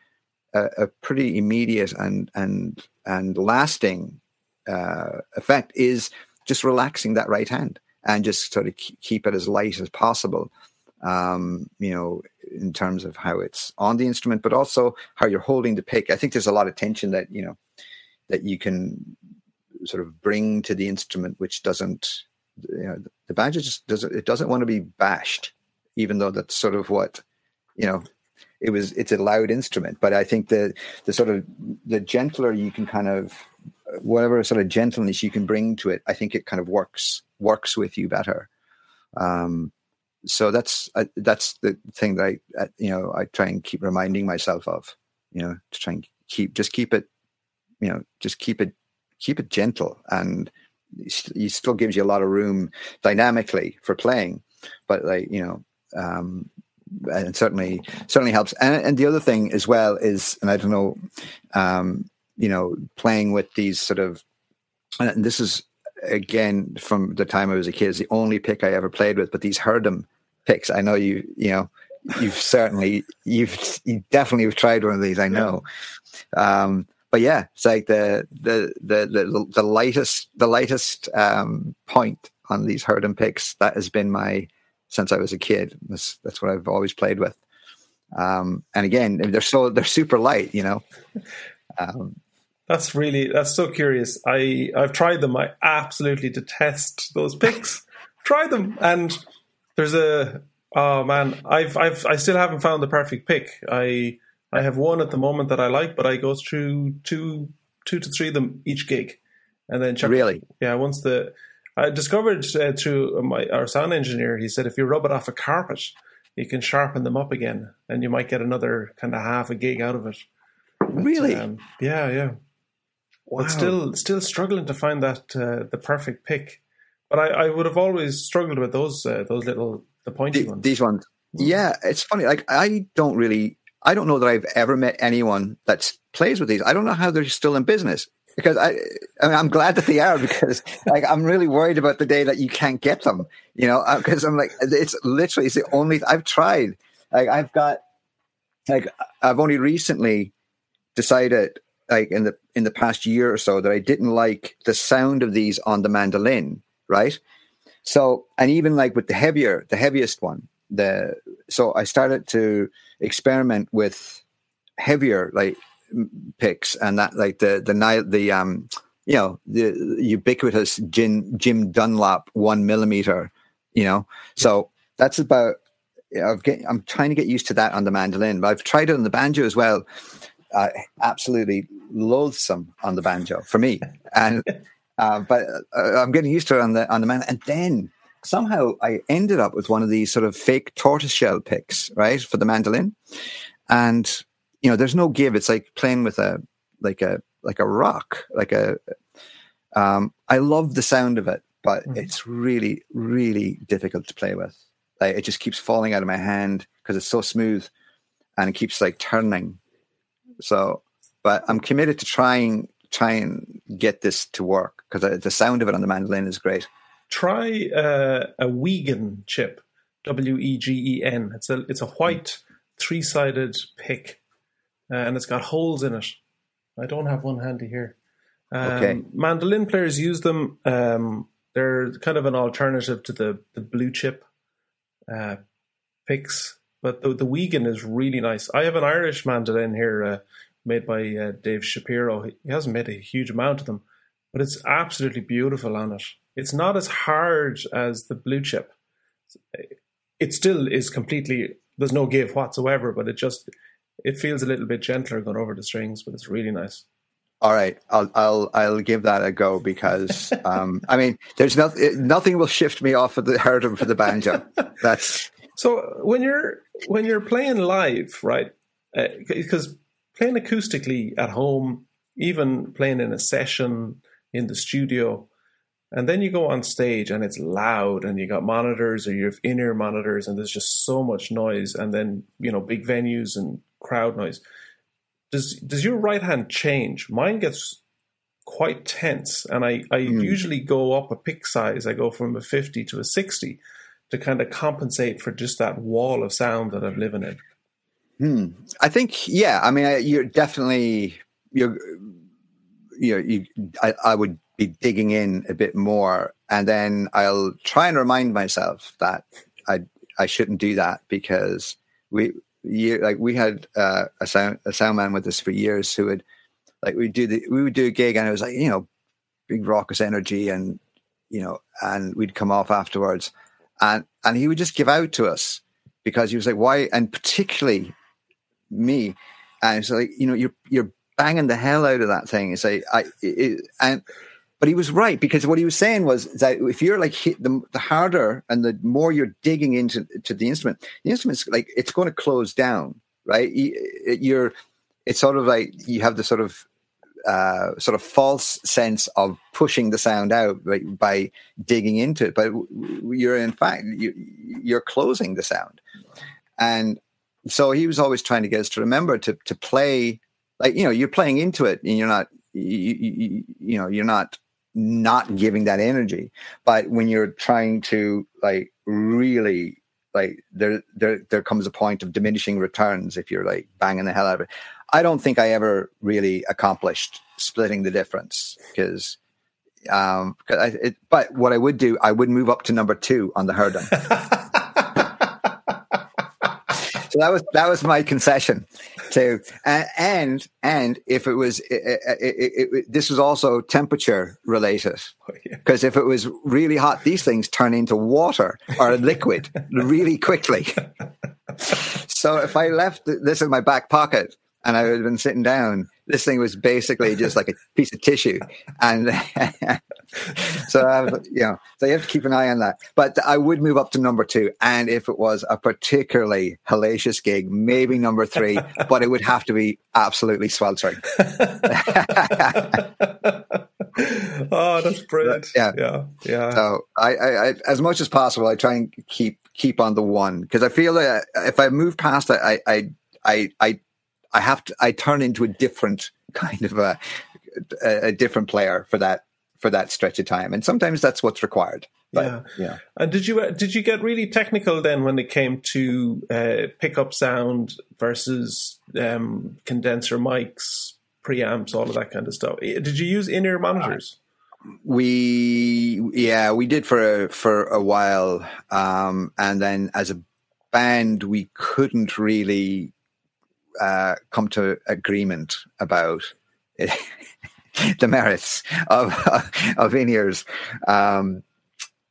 a, a pretty immediate and and and lasting uh, effect is just relaxing that right hand and just sort of keep it as light as possible um, you know, in terms of how it's on the instrument, but also how you're holding the pick. I think there's a lot of tension that you know that you can sort of bring to the instrument, which doesn't, you know, the banjo just doesn't. It doesn't want to be bashed, even though that's sort of what you know. It was. It's a loud instrument, but I think the the sort of the gentler you can kind of whatever sort of gentleness you can bring to it, I think it kind of works works with you better. Um, so that's uh, that's the thing that I uh, you know I try and keep reminding myself of you know to try and keep just keep it you know just keep it keep it gentle. And it still gives you a lot of room dynamically for playing but like you know um and certainly certainly helps. And, and the other thing as well is and i don't know um you know playing with these sort of and this is again from the time I was a kid. It's the only pick I ever played with. But these Herdim picks, I know you you know you've certainly you've you definitely have tried one of these. I know. Yeah. Um, but yeah, it's like the the the the, the lightest the lightest um, point on these Herdim picks. That has been my since I was a kid. That's that's what I've always played with. Um, and again, they're so they're super light, you know. Um, that's really that's so curious. I I've tried them. I absolutely detest those picks. Try them, and there's a oh man, I've I've I still haven't found the perfect pick. I I have one at the moment that I like, but I go through two two to three of them each gig, and then check. Really? Yeah. Once the I discovered uh, through my our sound engineer, he said if you rub it off a carpet, you can sharpen them up again, and you might get another kind of half a gig out of it. Really? um, yeah, yeah. Wow. But still, still struggling to find that uh, the perfect pick. But I, I, would have always struggled with those uh, those little the pointy the, ones. These ones, yeah. It's funny. Like I don't really, I don't know that I've ever met anyone that plays with these. I don't know how they're still in business because I, I mean, I'm glad that they are because like I'm really worried about the day that you can't get them. You know, because uh, I'm like it's literally it's the only I've tried. Like I've got like I've only recently decided like in the in the past year or so that I didn't like the sound of these on the mandolin, right? So and even like with the heavier, the heaviest one, the so I started to experiment with heavier like picks and that like the the the um you know the ubiquitous Jim Jim Dunlop one millimeter, you know. So that's about. You know, I'm trying to get used to that on the mandolin, but I've tried it on the banjo as well uh, absolutely loathsome on the banjo for me. And uh, but uh, I'm getting used to it on the on the man. And then somehow I ended up with one of these sort of fake tortoiseshell picks, right, for the mandolin. And you know, there's no give. It's like playing with a like a like a rock, like a. Um, I love the sound of it, but mm. it's really, really difficult to play with. Like, it just keeps falling out of my hand because it's so smooth, and it keeps like turning so, but I'm committed to trying try and get this to work because the sound of it on the mandolin is great. Try uh, a Wegen chip, W E G E N. It's a it's a white three sided pick, uh, and it's got holes in it. I don't have one handy here. Um, okay. Mandolin players use them. Um, they're kind of an alternative to the the blue chip uh, picks. But the, the Wegen is really nice. I have an Irish mandolin here uh, made by uh, Dave Shapiro. He hasn't made a huge amount of them, but it's absolutely beautiful on it. It's not as hard as the blue chip. It still is completely, there's no give whatsoever, but it just, it feels a little bit gentler going over the strings, but it's really nice. All right, I'll I'll I'll give that a go because um, I mean, there's nothing nothing will shift me off of the Herdim for the banjo. That's so when you're when you're playing live, right? Because uh, playing acoustically at home, even playing in a session in the studio, and then you go on stage and it's loud, and you got monitors or you have in-ear monitors, and there's just so much noise, and then you know big venues and crowd noise. Does does your right hand change? Mine gets quite tense, and I I mm. usually go up a pick size. I go from a fifty to a sixty to kind of compensate for just that wall of sound that I'm living in? Hmm. I think, yeah. I mean, you're definitely you're you know you. I, I would be digging in a bit more, and then I'll try and remind myself that I I shouldn't do that because we you, like we had uh, a sound a sound man with us for years who would like we do the we would do a gig and it was like you know big raucous energy and you know and we'd come off afterwards and and he would just give out to us because he was like why? And particularly me. And it's like you know you're you're banging the hell out of that thing. It's like I it, and but he was right because what he was saying was that if you're like hit the, the harder and the more you're digging into to the instrument, the instrument's like it's going to close down, right? You're it's sort of like you have the sort of uh, sort of false sense of pushing the sound out by, by digging into it, but you're in fact you, you're closing the sound, and so he was always trying to get us to remember to to play like you know you're playing into it and you're not you, you, you know you're not not giving that energy. But when you're trying to like really like there there there comes a point of diminishing returns if you're like banging the hell out of it. I don't think I ever really accomplished splitting the difference because um I, it, but what I would do I would move up to number 2 on the Herdim. so that was that was my concession to uh, and and if it was it, it, it, this was also temperature related because oh, if it was really hot these things turn into water or liquid really quickly so if i left this in my back pocket and I had been sitting down. This thing was basically just like a piece of tissue, and so I was, you know, so you have to keep an eye on that. But I would move up to number two, and if it was a particularly hellacious gig, maybe number three, but it would have to be absolutely sweltering. oh, that's brilliant! Yeah, yeah, yeah. So I, I, I, as much as possible, I try and keep keep on the one because I feel that if I move past it, I, I, I, I I have to, I turn into a different kind of a, a, a different player for that, for that stretch of time. And sometimes that's what's required. But, yeah. yeah. And did you, did you get really technical then when it came to uh, pickup sound versus um, condenser mics, preamps, all of that kind of stuff? Did you use in-ear monitors? we yeah we did for a, for a while um, and then as a band we couldn't really uh, come to agreement about the merits of of in ears. Um,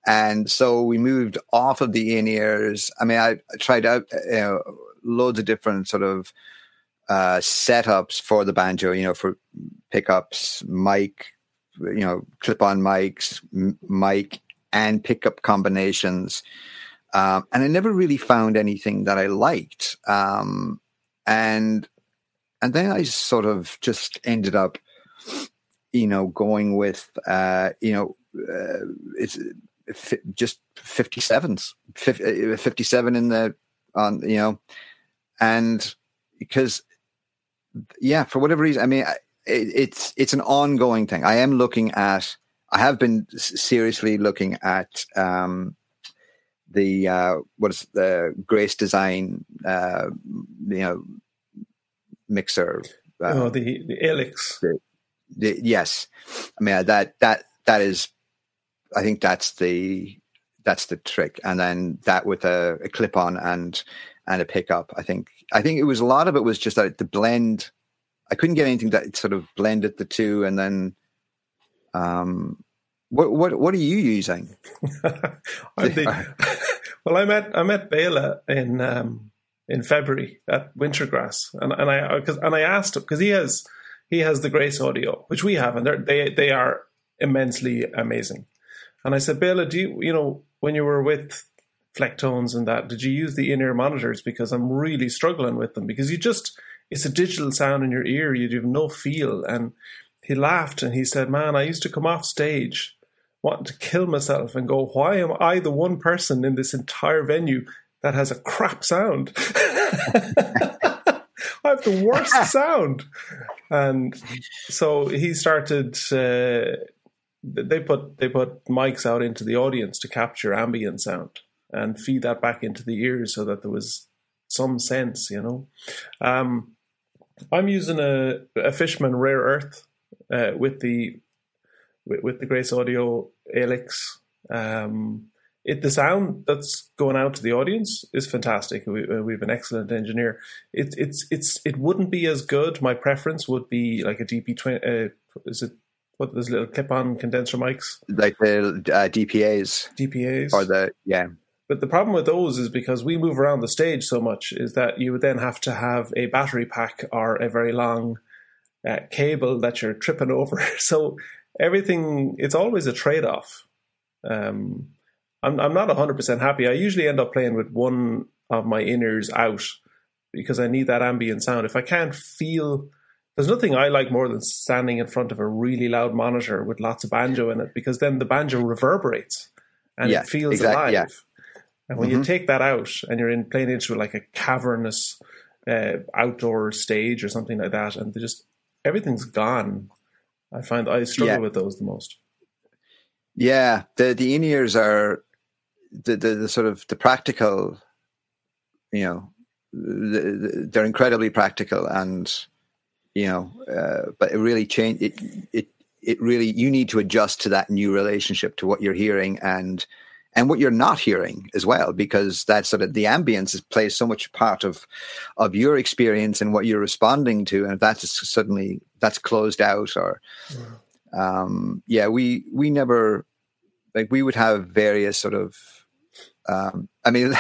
and so we moved off of the in ears. I mean, I tried out you know, loads of different sort of uh, setups for the banjo. You know, for pickups, mic, you know, clip-on mics, m- mic, and pickup combinations. Um, and I never really found anything that I liked. Um, and and then I sort of just ended up, you know, going with, uh, you know, uh, it's f- just 57s, f- uh, 57 in the, on, you know, and because, yeah, for whatever reason, I mean, it, it's, it's an ongoing thing. I am looking at, I have been seriously looking at, um, the uh, what is the Grace Design, uh, you know, mixer. Uh, oh, the the Felix. The, the, yes, I mean that that that is. I think that's the that's the trick, and then that with a, a clip on and and a pickup. I think I think it was a lot of it was just that the blend. I couldn't get anything that sort of blended the two, and then um, what what what are you using? the, well, I met I met Bela in um, in February at Wintergrass, and and I because and I asked him because he has he has the Grace Audio, which we have, and they they are immensely amazing. And I said, Bela, do you you know when you were with Flecktones and that, did you use the in-ear monitors? Because I'm really struggling with them because you just it's a digital sound in your ear, you have no feel. And he laughed and he said, "Man, I used to come off stage." wanting to kill myself and go, why am I the one person in this entire venue that has a crap sound? I have the worst sound. And so he started. Uh, they put they put mics out into the audience to capture ambient sound and feed that back into the ears so that there was some sense, you know. Um, I'm using a, a Fishman Rare Earth uh, with the with, with the Grace Audio Felix. Um, it the sound that's going out to the audience is fantastic. We, uh, we have an excellent engineer. It, it's it's it wouldn't be as good. My preference would be like a DP twenty. Uh, is it what those little clip-on condenser mics, like the uh, DPAs, DPAs, or the yeah. But the problem with those is because we move around the stage so much, is that you would then have to have a battery pack or a very long uh, cable that you're tripping over. So everything, it's always a trade-off. Um, I'm I'm not 100% happy. I usually end up playing with one of my inners out because I need that ambient sound. If I can't feel there's nothing I like more than standing in front of a really loud monitor with lots of banjo in it because then the banjo reverberates and yeah, it feels exactly, alive. Yeah. And when mm-hmm. you take that out and you're in playing into like a cavernous uh, outdoor stage or something like that, and they're just everything's gone, I find I struggle yeah. with those the most. Yeah, the the in ears are the, the, the sort of the practical, you know, the, the, they're incredibly practical and you know, uh, but it really changed it. It it really you need to adjust to that new relationship to what you're hearing and and what you're not hearing as well, because that sort of the ambience is, plays so much part of of your experience and what you're responding to, and if that's suddenly that's closed out or. Um, yeah, we we never like we would have various sort of um, I mean,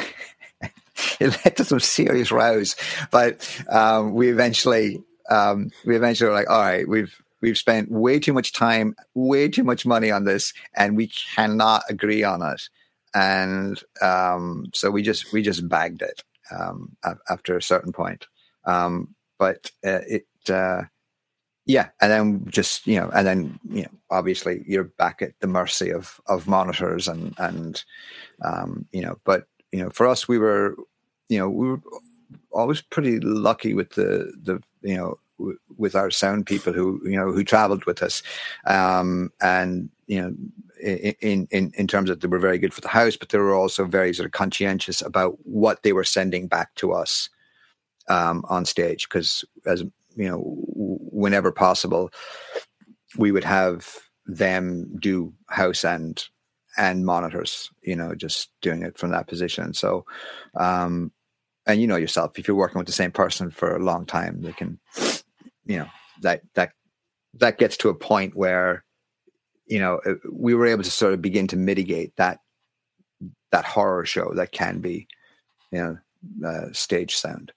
it led to some serious rows, but um, we eventually um, we eventually were like, all right, we've we've spent way too much time, way too much money on this, and we cannot agree on it. And um, so we just we just bagged it um, after a certain point. Um, but uh, it, uh, yeah, and then just you know, and then you know, obviously you're back at the mercy of of monitors and and um, you know, but you know, for us, we were you know we were always pretty lucky with the the you know w- with our sound people who you know who traveled with us, um, and you know in in in terms of they were very good for the house, but they were also very sort of conscientious about what they were sending back to us um, on stage. Because as you know whenever possible we would have them do house and and monitors you know just doing it from that position. So um and you know yourself if you're working with the same person for a long time they can you know that that that gets to a point where you know uh, we were able to sort of begin to mitigate that that horror show that can be you know uh, stage sound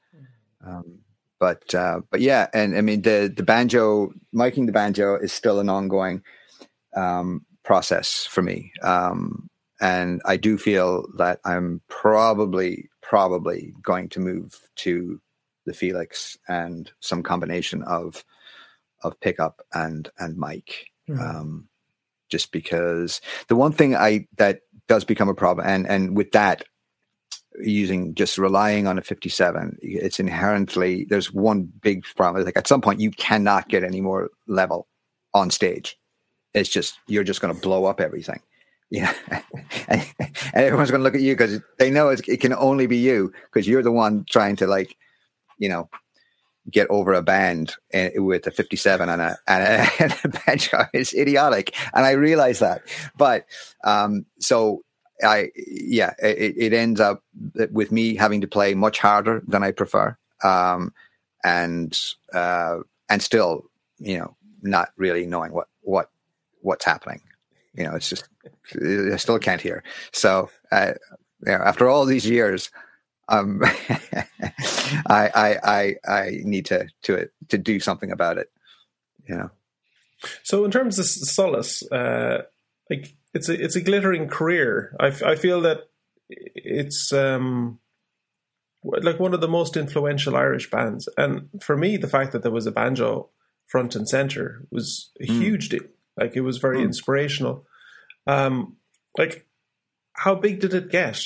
um, but uh, but yeah and i mean the the banjo miking the banjo is still an ongoing um, process for me um, and i do feel that i'm probably probably going to move to the Felix and some combination of of pickup and and mic. Mm. Um, just because the one thing I that does become a problem, and and with that using just relying on a 57 it's inherently there's one big problem like at some point you cannot get any more level on stage. It's just you're just going to blow up everything. Yeah, and, and, everyone's going to look at you because they know it can only be you because you're the one trying to like, you know, get over a band eh, with a 57 and a, and a, and a bench It's idiotic. And I realize that. But, um, so I, yeah, it, it, ends up with me having to play much harder than I prefer. Um, and, uh, and still, you know, not really knowing what, what, what's happening. You know, it's just I still can't hear. So, uh, yeah, after all these years, um, I, I, I, I need to, to, to do something about it. You know. So, in terms of Solas, uh, like it's a, it's a glittering career. I, I feel that it's, um, like one of the most influential Irish bands. And for me, the fact that there was a banjo front and center was a mm. huge deal. Like it was very mm. inspirational. Um, like how big did it get?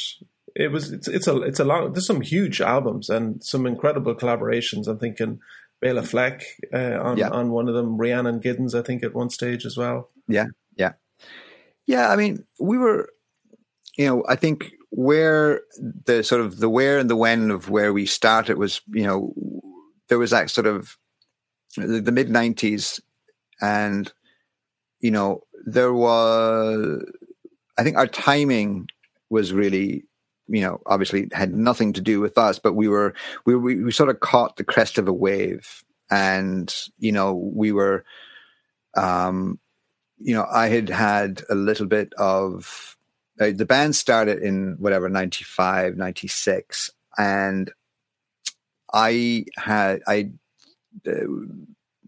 It was it's it's a it's a long there's some huge albums and some incredible collaborations. I'm thinking Bela Fleck uh, on yeah. on one of them, Rhiannon Giddens, I think at one stage as well. Yeah, yeah, yeah. I mean, we were, you know, I think where the sort of the where and the when of where we started was, you know, there was that sort of the, the mid '90s, and you know, there was, I think our timing was really you know obviously had nothing to do with us but we were we we, we sort of caught the crest of a wave. And you know we were um you know i had had a little bit of uh, the band started in whatever 95 96 and i had i uh,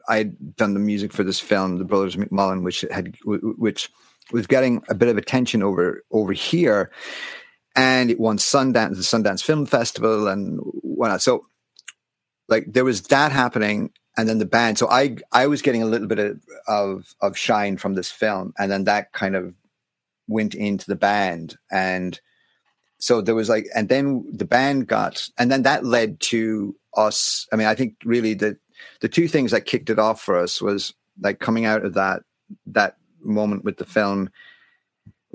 i had done the music for this film the brothers mcmullen which had which was getting a bit of attention over over here and it won Sundance, the Sundance Film Festival, and whatnot. So, like, there was that happening, and then the band. So I I was getting a little bit of of, of shine from this film, and then that kind of went into the band, and so there was like, and then the band got, and then that led to us. I mean, I think really the the two things that kicked it off for us was like coming out of that that moment with the film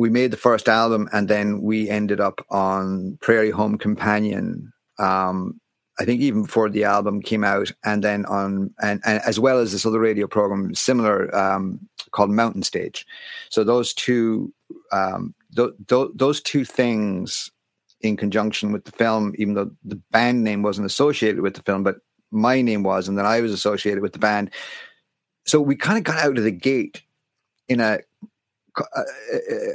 we made the first album and then we ended up on Prairie Home Companion. Um, I think even before the album came out, and then on and, and as well as this other radio program, similar um, called Mountain Stage. So those two, um, th- th- those two things, in conjunction with the film, even though the band name wasn't associated with the film, but my name was, and then I was associated with the band. So we kind of got out of the gate in a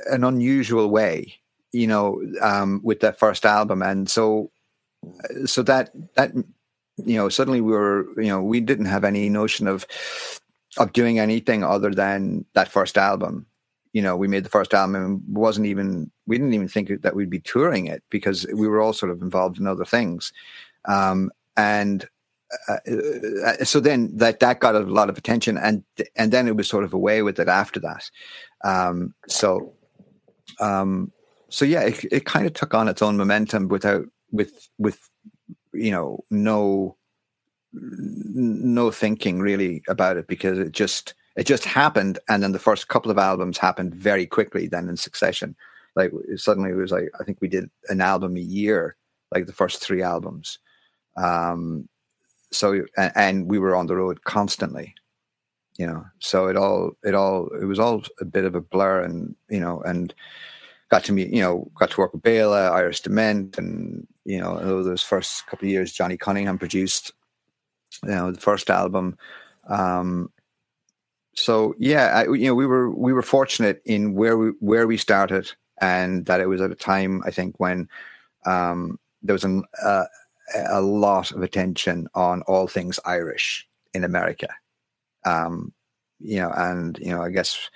an unusual way, you know, um, with that first album, and so so that that you know suddenly we were you know we didn't have any notion of of doing anything other than that first album. You know, we made the first album and wasn't even we didn't even think that we'd be touring it because we were all sort of involved in other things, um, and uh, uh, so then that that got a lot of attention and and then it was sort of away with it after that. Um, so, um, so yeah, it, it kind of took on its own momentum without with with you know no no thinking really about it because it just it just happened and then the first couple of albums happened very quickly then in succession. Like suddenly it was like i think we did an album a year like the first three albums. Um so and, we were on the road constantly you know so it all it all it was all a bit of a blur and you know and got to meet you know got to work with Bela, Iris DeMent and you know those first couple of years Johnny Cunningham produced you know the first album. Um so yeah I, you know we were we were fortunate in where we where we started and that it was at a time I think when um there was an, uh, a lot of attention on all things Irish in America um, you know, and you know, I guess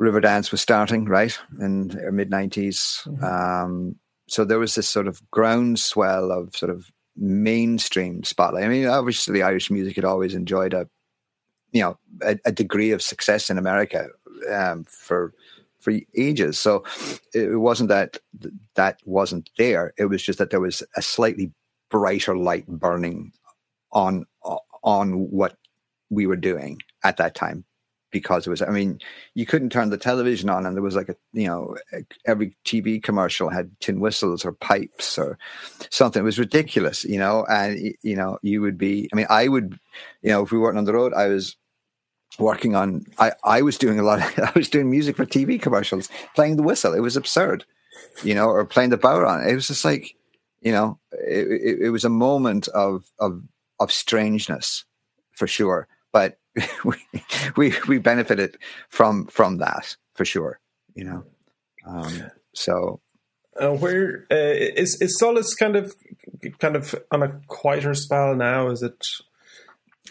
Riverdance was starting right in the mid 90s. Mm-hmm. Um, so there was this sort of groundswell of sort of mainstream spotlight. I mean, obviously, Irish music had always enjoyed a, you know, a, a degree of success in America um, for for ages. So it wasn't that that wasn't there. It was just that there was a slightly brighter light burning on on what we were doing at that time because it was i mean you couldn't turn the television on and there was like a you know every tv commercial had tin whistles or pipes or something. It was ridiculous you know and you know you would be i mean i would you know if we weren't on the road i was working on i i was doing a lot of, i was doing music for tv commercials playing the whistle. It was absurd you know or playing the bodhrán it was just like you know it, it, it was a moment of of of strangeness for sure but we, we we benefited from from that for sure. You know, um, so. Uh, where uh, is is Solas kind of kind of on a quieter spell now? Is it?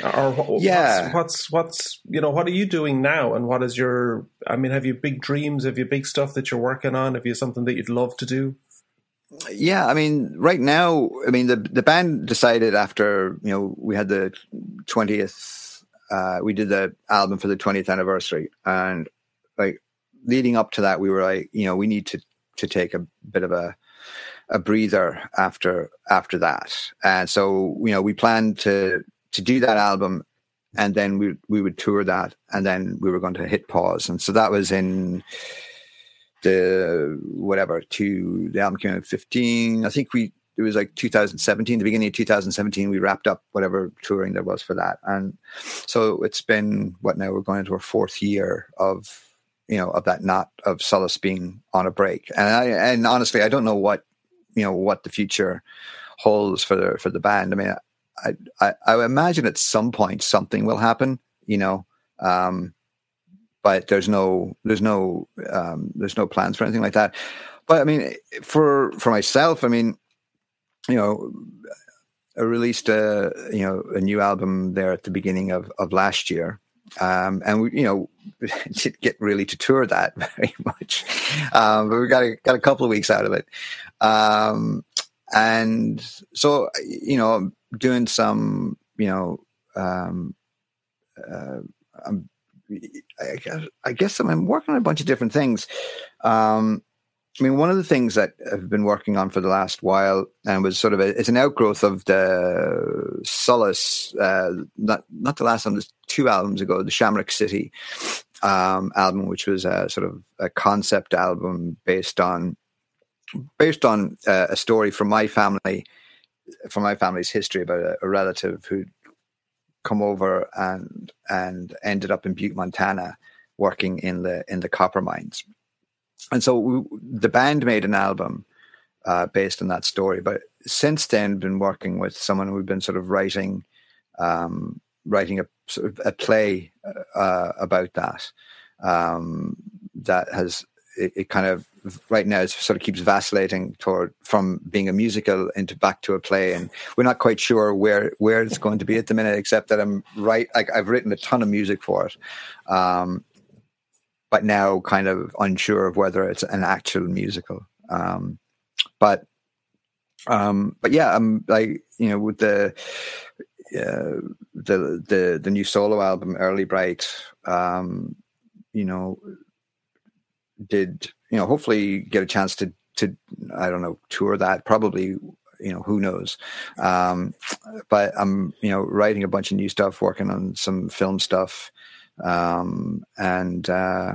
Or yeah, what's, what's what's you know what are you doing now, and what is your? I mean, have you big dreams? Have you big stuff that you're working on? Have you something that you'd love to do? Yeah, I mean, right now, I mean, the the band decided after you know we had the twentieth uh, we did the album for the 20th anniversary, and like leading up to that, we were like, you know, we need to to take a bit of a a breather after after that, and so you know, we planned to to do that album, and then we we would tour that, and then we were going to hit pause, and so that was in the whatever to the album came out 15 i think we it was like 2017, the beginning of 2017, we wrapped up whatever touring there was for that. And so it's been what now we're going into our fourth year of you know, of that not of Solas being on a break. And I, and honestly, I don't know what, you know, what the future holds for the, for the band. I mean, I, I, I imagine at some point something will happen, you know, um, but there's no, there's no, um, there's no plans for anything like that. But I mean, for, for myself, I mean, you know, I released a, you know, a new album there at the beginning of, of last year. Um, and we, you know, didn't get really to tour that very much, um, but we got a, got a couple of weeks out of it. Um, and so, you know, doing some, you know, um, uh, I'm, I guess, I guess I'm working on a bunch of different things. Um, I mean, one of the things that I've been working on for the last while, and was sort of a, it's an outgrowth of the Solas, uh, not not the last one, two albums ago, the Shamrock City um, album, which was a sort of a concept album based on based on uh, a story from my family, from my family's history about a, a relative who'd come over and and ended up in Butte, Montana, working in the in the copper mines and so we, the band made an album uh, based on that story. But since then, been working with someone who've been sort of writing, um, writing a sort of a play uh, about that. Um, that has it, it, kind of right now it sort of keeps vacillating toward from being a musical into back to a play, and we're not quite sure where where it's going to be at the minute. Except that I'm right, like I've written a ton of music for it. Um, but now kind of unsure of whether it's an actual musical. Um, but um, but yeah, I'm like you know with the uh, the the the new solo album, Early Bright. Um, you know, did you know hopefully get a chance to to I don't know tour that probably you know who knows um, but i'm you know writing a bunch of new stuff working on some film stuff um, and uh,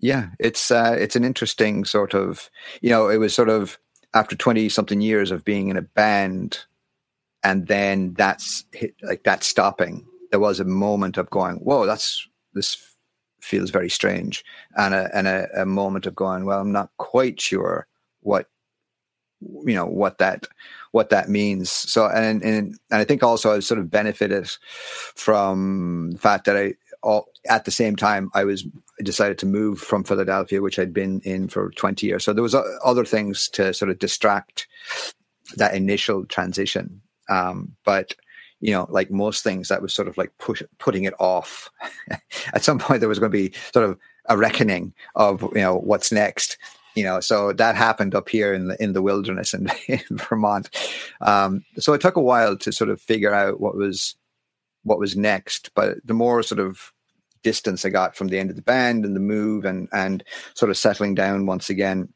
yeah, it's uh, it's an interesting sort of you know it was sort of after twenty something years of being in a band, and then that's hit, like that stopping. There was a moment of going, whoa, that's this feels very strange, and a and a, a moment of going, well, I'm not quite sure what you know what that what that means. So and and, and i think also i sort of benefited from the fact that i all at the same time i was decided to move from philadelphia which i'd been in for 20 years. So there was other things to sort of distract that initial transition. Um, but you know like most things that was sort of like push, putting it off. At some point there was going to be sort of a reckoning of you know what's next you know so that happened up here in the in the wilderness in, in vermont. Um, so it took a while to sort of figure out what was what was next but the more sort of distance i got from the end of the band and the move and and sort of settling down once again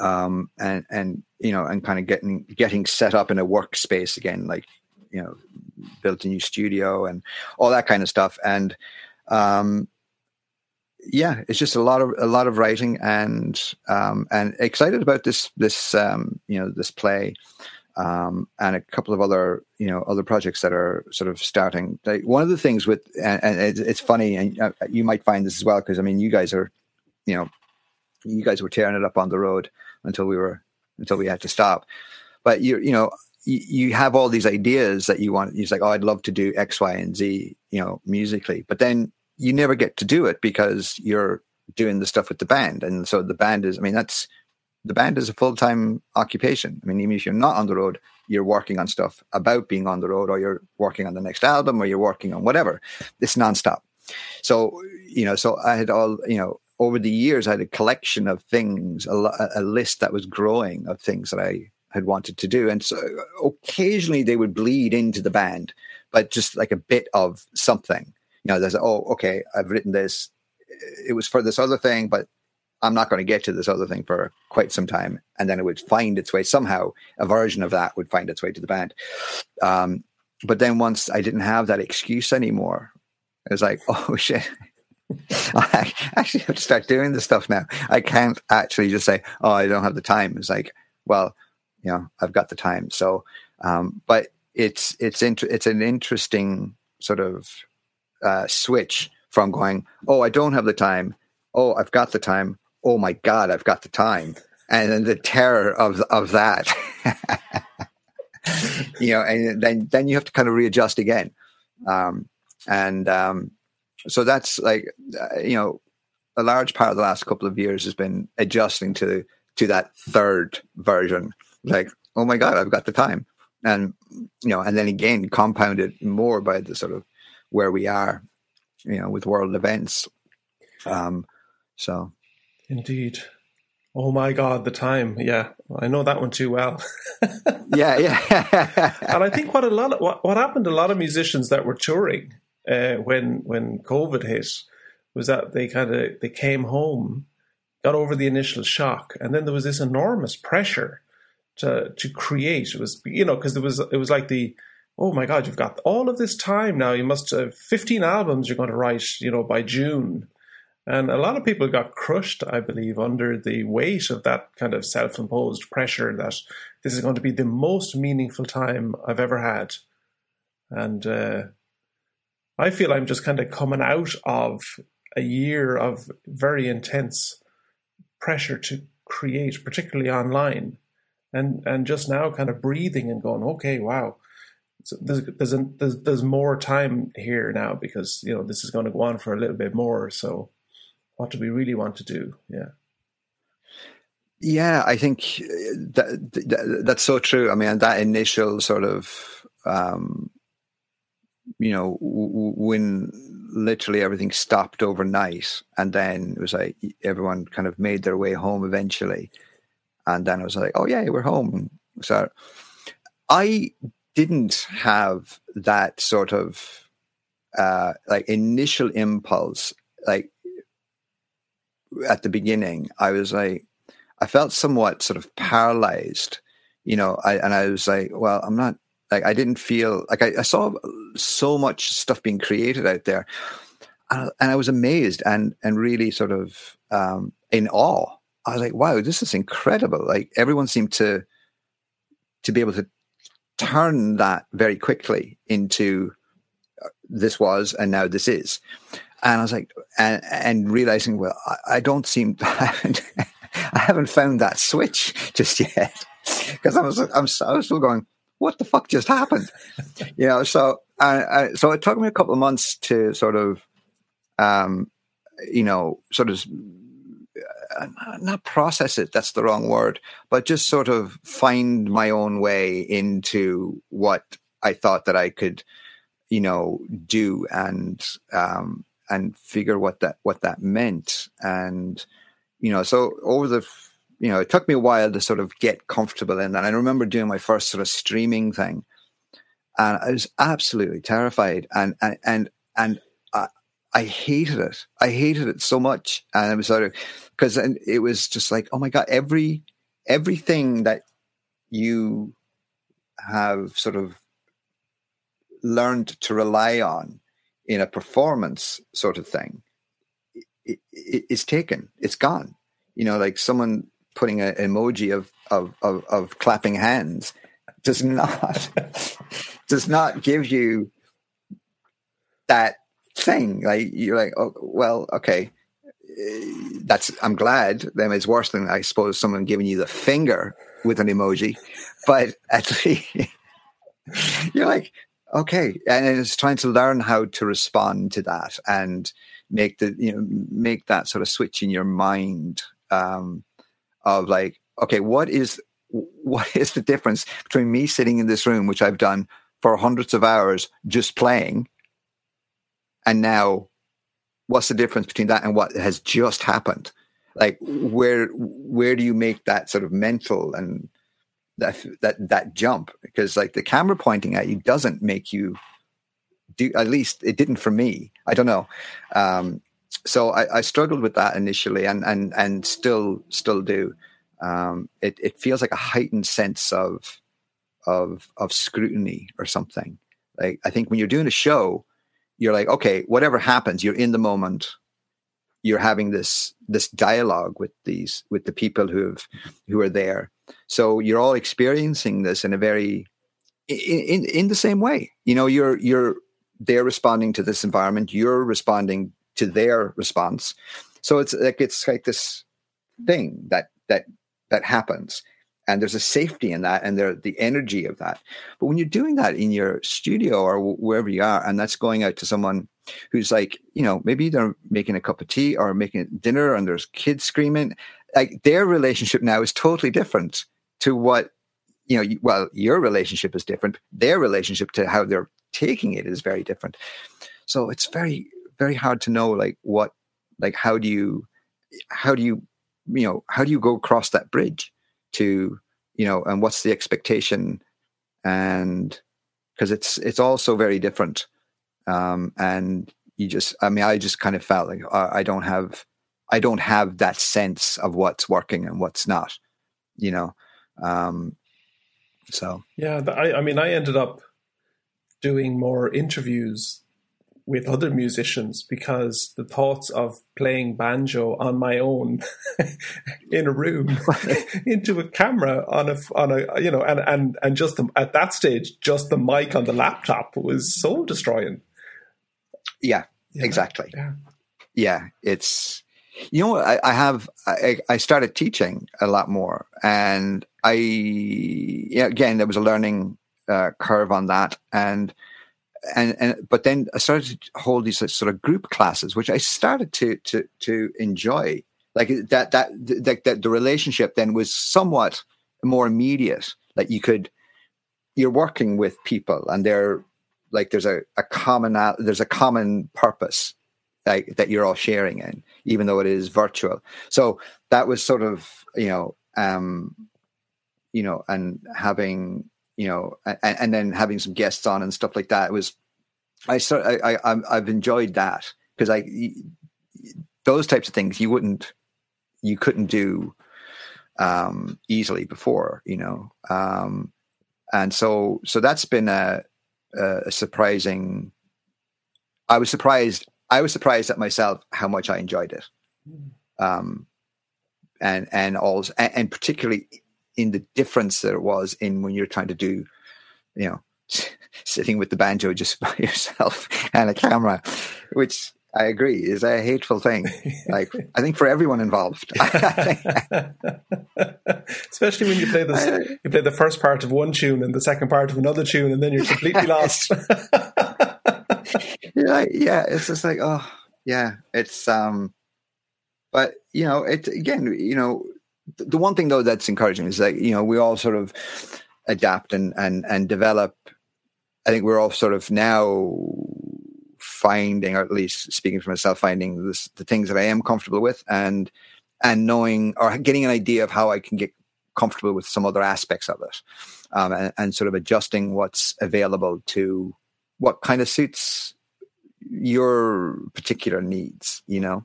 um, and and you know and kind of getting getting set up in a workspace again like you know built a new studio and all that kind of stuff and um, yeah, it's just a lot of a lot of writing and um, and excited about this this um, you know this play um, and a couple of other you know other projects that are sort of starting. Like one of the things with and, and it's, it's, funny and uh, you might find this as well because I mean you guys are you know you guys were tearing it up on the road until we were until we had to stop, but you you know you, have all these ideas that you want. You're like, oh, I'd love to do X, Y, and Z, you know, musically. But then you never get to do it because you're doing the stuff with the band. And so the band is, I mean, that's the band is a full time occupation. I mean, even if you're not on the road, you're working on stuff about being on the road, or you're working on the next album, or you're working on whatever. It's nonstop. So, you know, so I had all, you know, over the years, I had a collection of things, a, a list that was growing of things that I had wanted to do. And so occasionally they would bleed into the band, but just like a bit of something you know, there's, oh, okay, I've written this. It was for this other thing, but I'm not going to get to this other thing for quite some time. And then it would find its way somehow, a version of that would find its way to the band. Um, but then once I didn't have that excuse anymore, it was like, oh shit. I actually have to start doing this stuff now. I can't actually just say, "Oh, I don't have the time." It's like, well, you know, I've got the time. So, um, but it's it's int- it's an interesting sort of uh, switch from going, oh, I don't have the time. Oh, I've got the time. Oh my God, I've got the time. And then the terror of, of that, you know, and then, then you have to kind of readjust again. Um, and, um, so that's like, uh, you know, a large part of the last couple of years has been adjusting to, to that third version. Like, oh my God, I've got the time. And, you know, and then again, compounded more by the sort of where we are, you know, with world events. Um, so. Indeed. Oh my God, the time. Yeah, I know that one too well. yeah, yeah. and I think what a lot of, what, what happened to a lot of musicians that were touring uh, when when COVID hit was that they kind of they came home, got over the initial shock, and then there was this enormous pressure to to create. It was you know because it was it was like the oh my god you've got all of this time now you must have 15 albums you're going to write you know by June and a lot of people got crushed, I believe, under the weight of that kind of self imposed pressure that this is going to be the most meaningful time I've ever had. And uh, I feel I'm just kind of coming out of a year of very intense pressure to create, particularly online, and and just now kind of breathing and going, okay, wow, so there's there's, a, there's there's more time here now because you know this is going to go on for a little bit more. So what do we really want to do? Yeah. Yeah, I think uh, that, that, that's so true. I mean, that initial sort of, um, you know, when literally everything stopped overnight, and then it was like everyone kind of made their way home eventually, and then I was like, oh yeah, we're home. So I didn't have that sort of uh, like initial impulse, like at the beginning, I was like, I felt somewhat sort of paralyzed, you know, I, and I was like, well, I'm not like, I didn't feel like I, I saw so much stuff being created out there. And, and I was amazed and, and really sort of, um, in awe. I was like, wow, this is incredible. Like everyone seemed to, to be able to turn that very quickly into uh, this was and now this is and I was like, and, and realizing, well, I, I don't seem, I haven't, I haven't found that switch just yet because I was, I'm, I was still going, what the fuck just happened? you know, so, I, I, so it took me a couple of months to sort of, um, you know, sort of not process it, that's the wrong word, but just sort of find my own way into what I thought that I could, you know, do and, um, and figure what that what that meant. And you know, so over the you know, it took me a while to sort of get comfortable in that. I remember doing my first sort of streaming thing, and I was absolutely terrified, and and and and I, hated it. I hated it so much, and I was sort of because it was just like, oh my god, every everything that you have sort of learned to rely on in a performance sort of thing it, it, it's taken it's gone you know like someone putting an emoji of, of of of, clapping hands does not does not give you that thing. Like you're like oh well okay. That's i'm glad then it's worse than i suppose someone giving you the finger with an emoji but at least you're like okay. And it's trying to learn how to respond to that and make the you know make that sort of switch in your mind um, of like okay what is what is the difference between me sitting in this room which i've done for hundreds of hours just playing and now what's the difference between that and what has just happened? Like where where do you make that sort of mental and that that that jump? Because like the camera pointing at you doesn't make you do at least it didn't for me. I don't know. Um, so I, I, struggled with that initially and and and still still do. Um, it, it feels like a heightened sense of of of scrutiny or something. Like i think when you're doing a show you're like okay whatever happens you're in the moment you're having this this dialogue with these with the people who have who are there so you're all experiencing this in a very in, in, in the same way. You know, you're you're they're responding to this environment. You're responding to their response. So it's like it's like this thing that that that happens and there's a safety in that and there the energy of that. But when you're doing that in your studio or wherever you are and that's going out to someone who's like you know maybe they're making a cup of tea or making dinner and there's kids screaming like their relationship now is totally different to what you know well your relationship is different. Their relationship to how they're taking it is very different. So it's very very hard to know like what like how do you how do you you know how do you go across that bridge to you know and what's the expectation? And because it's it's also very different. Um and you just i mean i just kind of felt like uh, i don't have i don't have that sense of what's working and what's not you know? Um so. Yeah i i mean i ended up doing more interviews with other musicians because the thoughts of playing banjo on my own in a room into a camera on a on a you know and and and just the, at that stage just the mic on the laptop was soul destroying yeah, yeah. exactly yeah. yeah it's you know I, I have I, I started teaching a lot more and I yeah, again there was a learning uh, curve on that and and and but then I started to hold these sort of group classes, which I started to to to enjoy. Like that that that, that the relationship then was somewhat more immediate. Like you could you're working with people and they're like there's a, a common there's a common purpose like that you're all sharing in, even though it is virtual. So that was sort of you know um you know and having you know, and, and then having some guests on and stuff like that. It was, I start, I, I, I've enjoyed that because I, those types of things you wouldn't, you couldn't do um, easily before, you know. Um, and so, so that's been a, a surprising. I was surprised. I was surprised at myself how much I enjoyed it, um, and and also and, and particularly in the difference there was in when you're trying to do, you know, sitting with the banjo just by yourself and a camera, which I agree is a hateful thing. Like I think for everyone involved, especially when you play this, you play the first part of one tune and the second part of another tune, and then you're completely lost. yeah, yeah, it's just like oh yeah, it's um, but you know, it again, you know, the one thing though that's encouraging is that you know we all sort of adapt and and and develop. I think we're all sort of now finding, or at least speaking for myself, finding this, the things that I am comfortable with, and and knowing or getting an idea of how I can get comfortable with some other aspects of it, um, and, and sort of adjusting what's available to what kind of suits your particular needs, you know,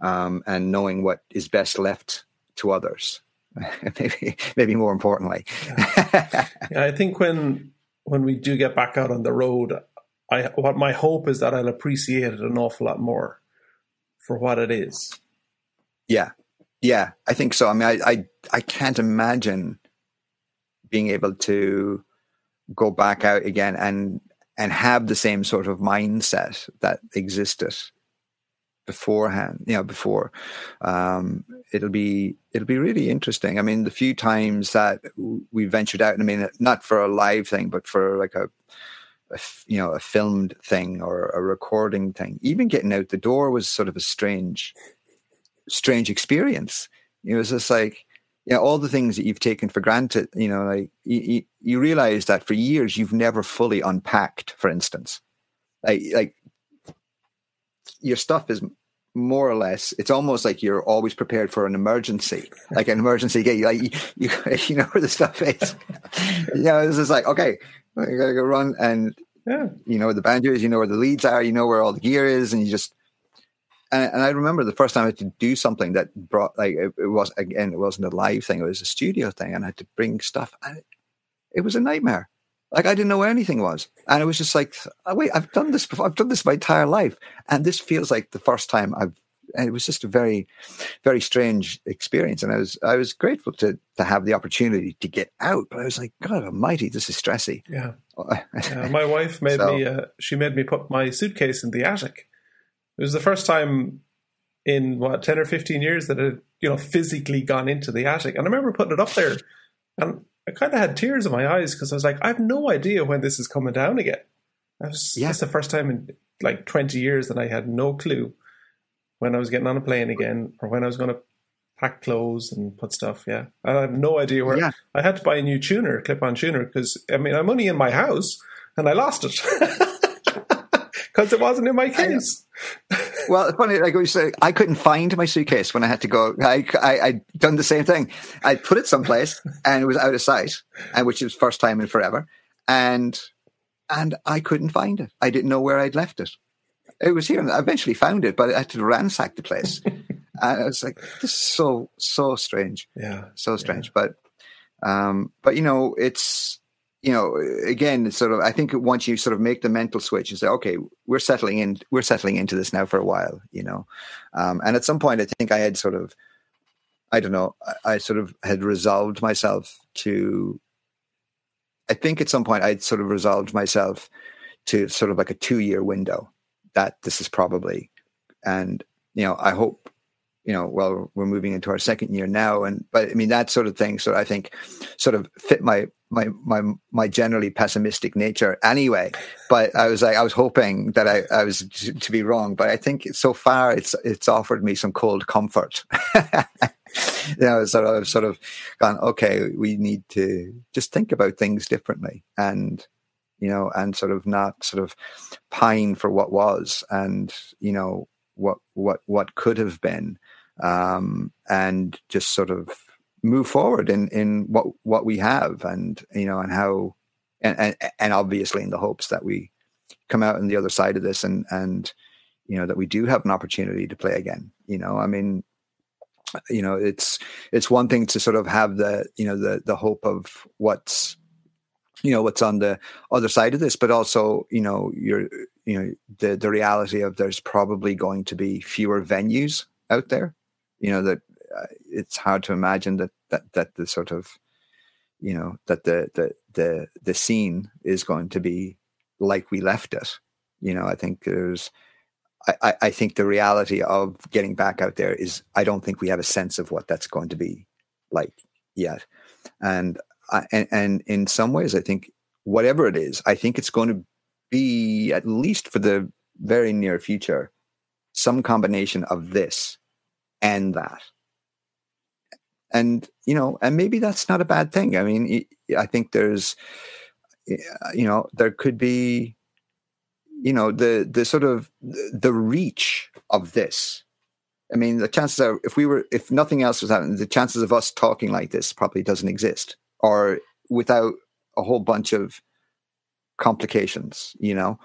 um, and knowing what is best left to others. maybe, maybe more importantly. yeah. yeah, I think when when we do get back out on the road, I what my hope is that I'll appreciate it an awful lot more for what it is. Yeah, yeah, I think so. I mean, I I, I can't imagine being able to go back out again and and have the same sort of mindset that existed beforehand you know before. Um, it'll be it'll be really interesting. I mean the few times that we ventured out i mean not for a live thing but for like a, a you know a filmed thing or a recording thing even getting out the door was sort of a strange strange experience. It was just like you know, all the things that you've taken for granted, you know, like you, you realize that for years you've never fully unpacked, for instance, like, like your stuff is more or less it's almost like you're always prepared for an emergency like an emergency gate. Like you, you, you know where the stuff is. You know this is like okay you gotta go run and yeah. you know where the banjo is you know where the leads are you know where all the gear is and you just and, and I remember the first time I had to do something that brought like it, it, was again it wasn't a live thing it was a studio thing and I had to bring stuff and it, it was a nightmare like I didn't know where anything was, and it was just like, oh, wait, I've done this before. I've done this my entire life, and this feels like the first time I've. And it was just a very, very strange experience, and I was I was grateful to to have the opportunity to get out. But I was like, God Almighty, this is stressy. Yeah, yeah my wife made so, me. Uh, she made me put my suitcase in the attic It was the first time in what ten or fifteen years that it you know physically gone into the attic, and I remember putting it up there, and I kind of had tears in my eyes because I was like, I have no idea when this is coming down again. That was yeah. that's the first time in like twenty years that I had no clue when I was getting on a plane again or when I was going to pack clothes and put stuff. Yeah, I have no idea where. Yeah. I had to buy a new tuner, clip-on tuner, because I mean I'm only in my house and I lost it because it wasn't in my case. well, it's funny. Like we said, I couldn't find my suitcase when I had to go. I, I I done the same thing. I put it someplace and it was out of sight, and which was first time in forever, and and I couldn't find it. I didn't know where I'd left it. It was here, and I eventually found it, but I had to ransack the place. and I was like, "This is so so strange." Yeah, so strange. Yeah. But um, but you know, it's you know, again, sort of, I think once you sort of make the mental switch and say, okay, we're settling in, we're settling into this now for a while, you know, um, and at some point, I think I had sort of, I don't know, I, I sort of had resolved myself to, I think at some point I'd sort of resolved myself to sort of like a two year window that this is probably, and, you know, I hope you know, well, we're moving into our second year now, and but I mean that sort of thing. So I think sort of fit my my my my generally pessimistic nature anyway. But I was like, I was hoping that I, I was to, to be wrong, but I think so far it's it's offered me some cold comfort. you know, so I've sort of gone, okay, we need to just think about things differently, and you know, and sort of not sort of pine for what was, and you know what what what could have been um, and just sort of move forward in in what what we have and you know and how and and, and obviously in the hopes that we come out on the other side of this and and you know that we do have an opportunity to play again you know? I mean you know it's it's one thing to sort of have the you know the the hope of what's you know what's on the other side of this but also you know you're you know the the reality of there's probably going to be fewer venues out there you know that uh, it's hard to imagine that that that the sort of you know that the the the the scene is going to be like we left it. You know i think there's I, I think the reality of getting back out there is I don't think we have a sense of what that's going to be like yet, and I, and, and in some ways I think whatever it is, I think it's going to be at least for the very near future some combination of this and that. And, you know, and maybe that's not a bad thing. I mean, I think there's, you know, there could be, you know, the, the sort of the reach of this. I mean, the chances are, if we were, if nothing else was happening, the chances of us talking like this probably doesn't exist, or without a whole bunch of complications, you know.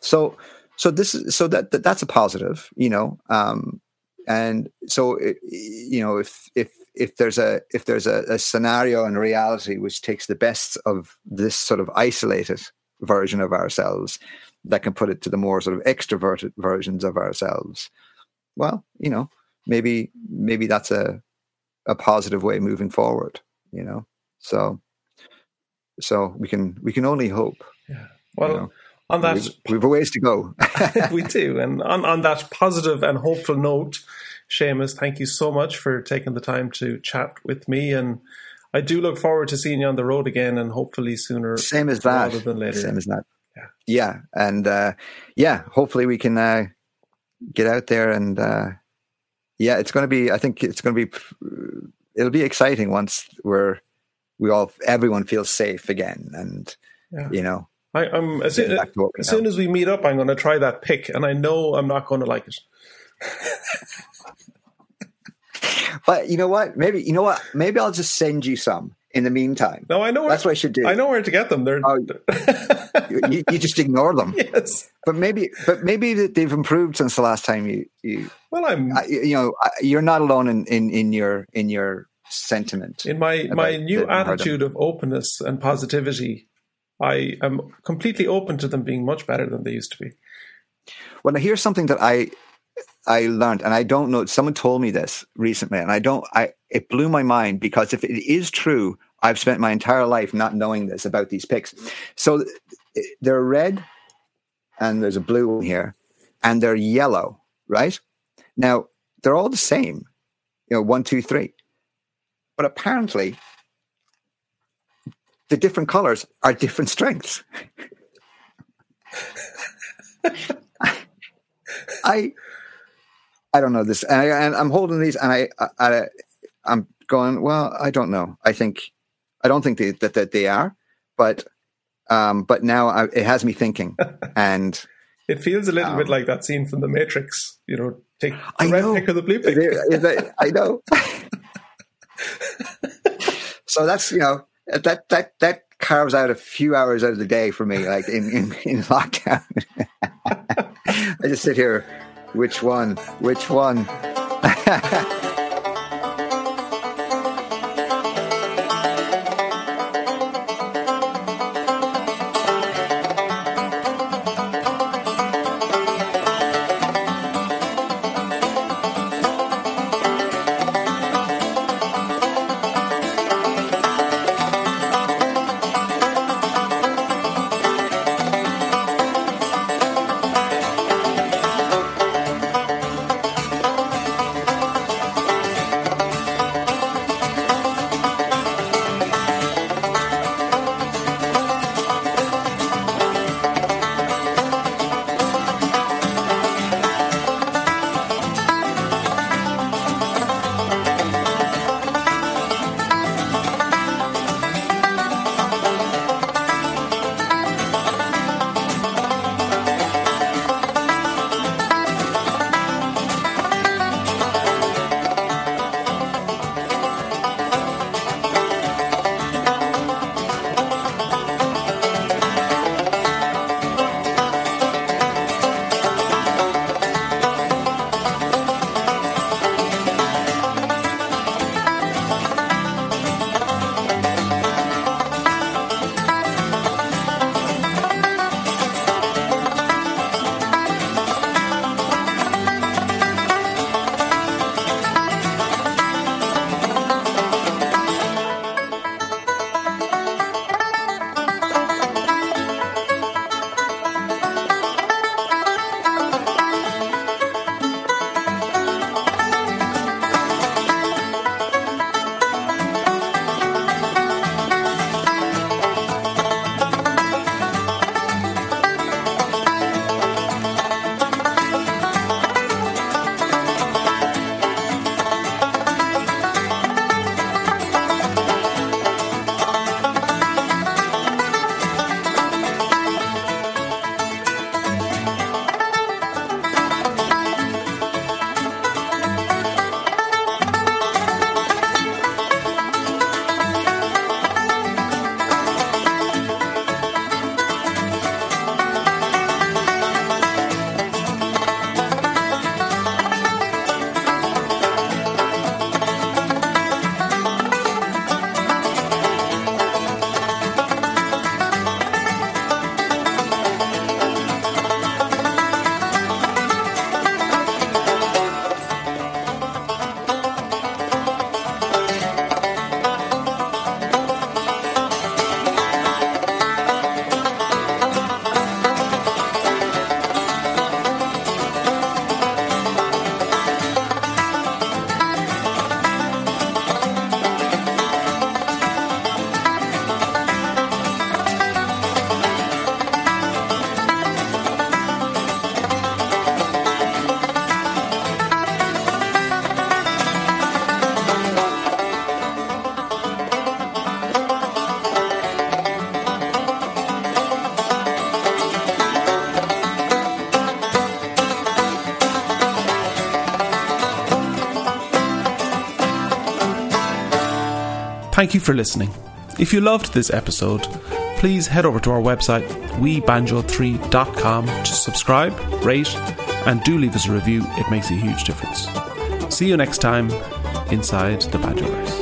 So, so this is so that, that that's a positive, you know. Um, and so eh, you know if if if there's a if there's a, a, scenario and reality which takes the best of this sort of isolated version of ourselves that can put it to the more sort of extroverted versions of ourselves well you know maybe maybe that's a a positive way moving forward you know? So so we can we can only hope yeah. well you know on that, we've, we've a ways to go. we do. And on, on that positive and hopeful note, Seamus, thank you so much for taking the time to chat with me. And I do look forward to seeing you on the road again and hopefully sooner Same as that. rather than later. Same as that. Yeah. Yeah. And uh, yeah, hopefully we can uh, get out there and uh, yeah, it's going to be, I think it's going to be, it'll be exciting once we're, we all, everyone feels safe again. And, yeah. you know, I, am as, soon, as soon as we meet up, I'm going to try that pick, and I know I'm not going to like it. but you know what? Maybe you know what? Maybe I'll just send you some in the meantime. No, I know. Where, That's what I should do. I know where to get them. They're oh, you, you, just ignore them. Yes, but maybe, but maybe they've improved since the last time you. you well, I'm. you know, you're not alone in, in, in your in your sentiment. In my my new attitude of openness and positivity, I am completely open to them being much better than they used to be. Well, now here's something that I I learned, and I don't know. Someone told me this recently, and I don't. I it blew my mind because if it is true, I've spent my entire life not knowing this about these picks. So they're red, and there's a blue one here, and they're yellow right? Now they're all the same, you know, one, two, three. But apparently, the different colors are different strengths. I I don't know this, and, I, i'm holding these, and I, I I'm going. Well, I don't know. I think I don't think they, that that they are, but um, but now I, it has me thinking, and it feels a little um, bit like that scene from The Matrix. You know, take the I red know. pick or the blue pick. I know. so that's you know Uh, that that that carves out a few hours out of the day for me, like in in, in lockdown. I just sit here. Which one? Which one? you for listening. If you loved this episode, please head over to our website, webanjo3.com, to subscribe, rate, and do leave us a review. It makes a huge difference. See you next time inside the Banjoverse.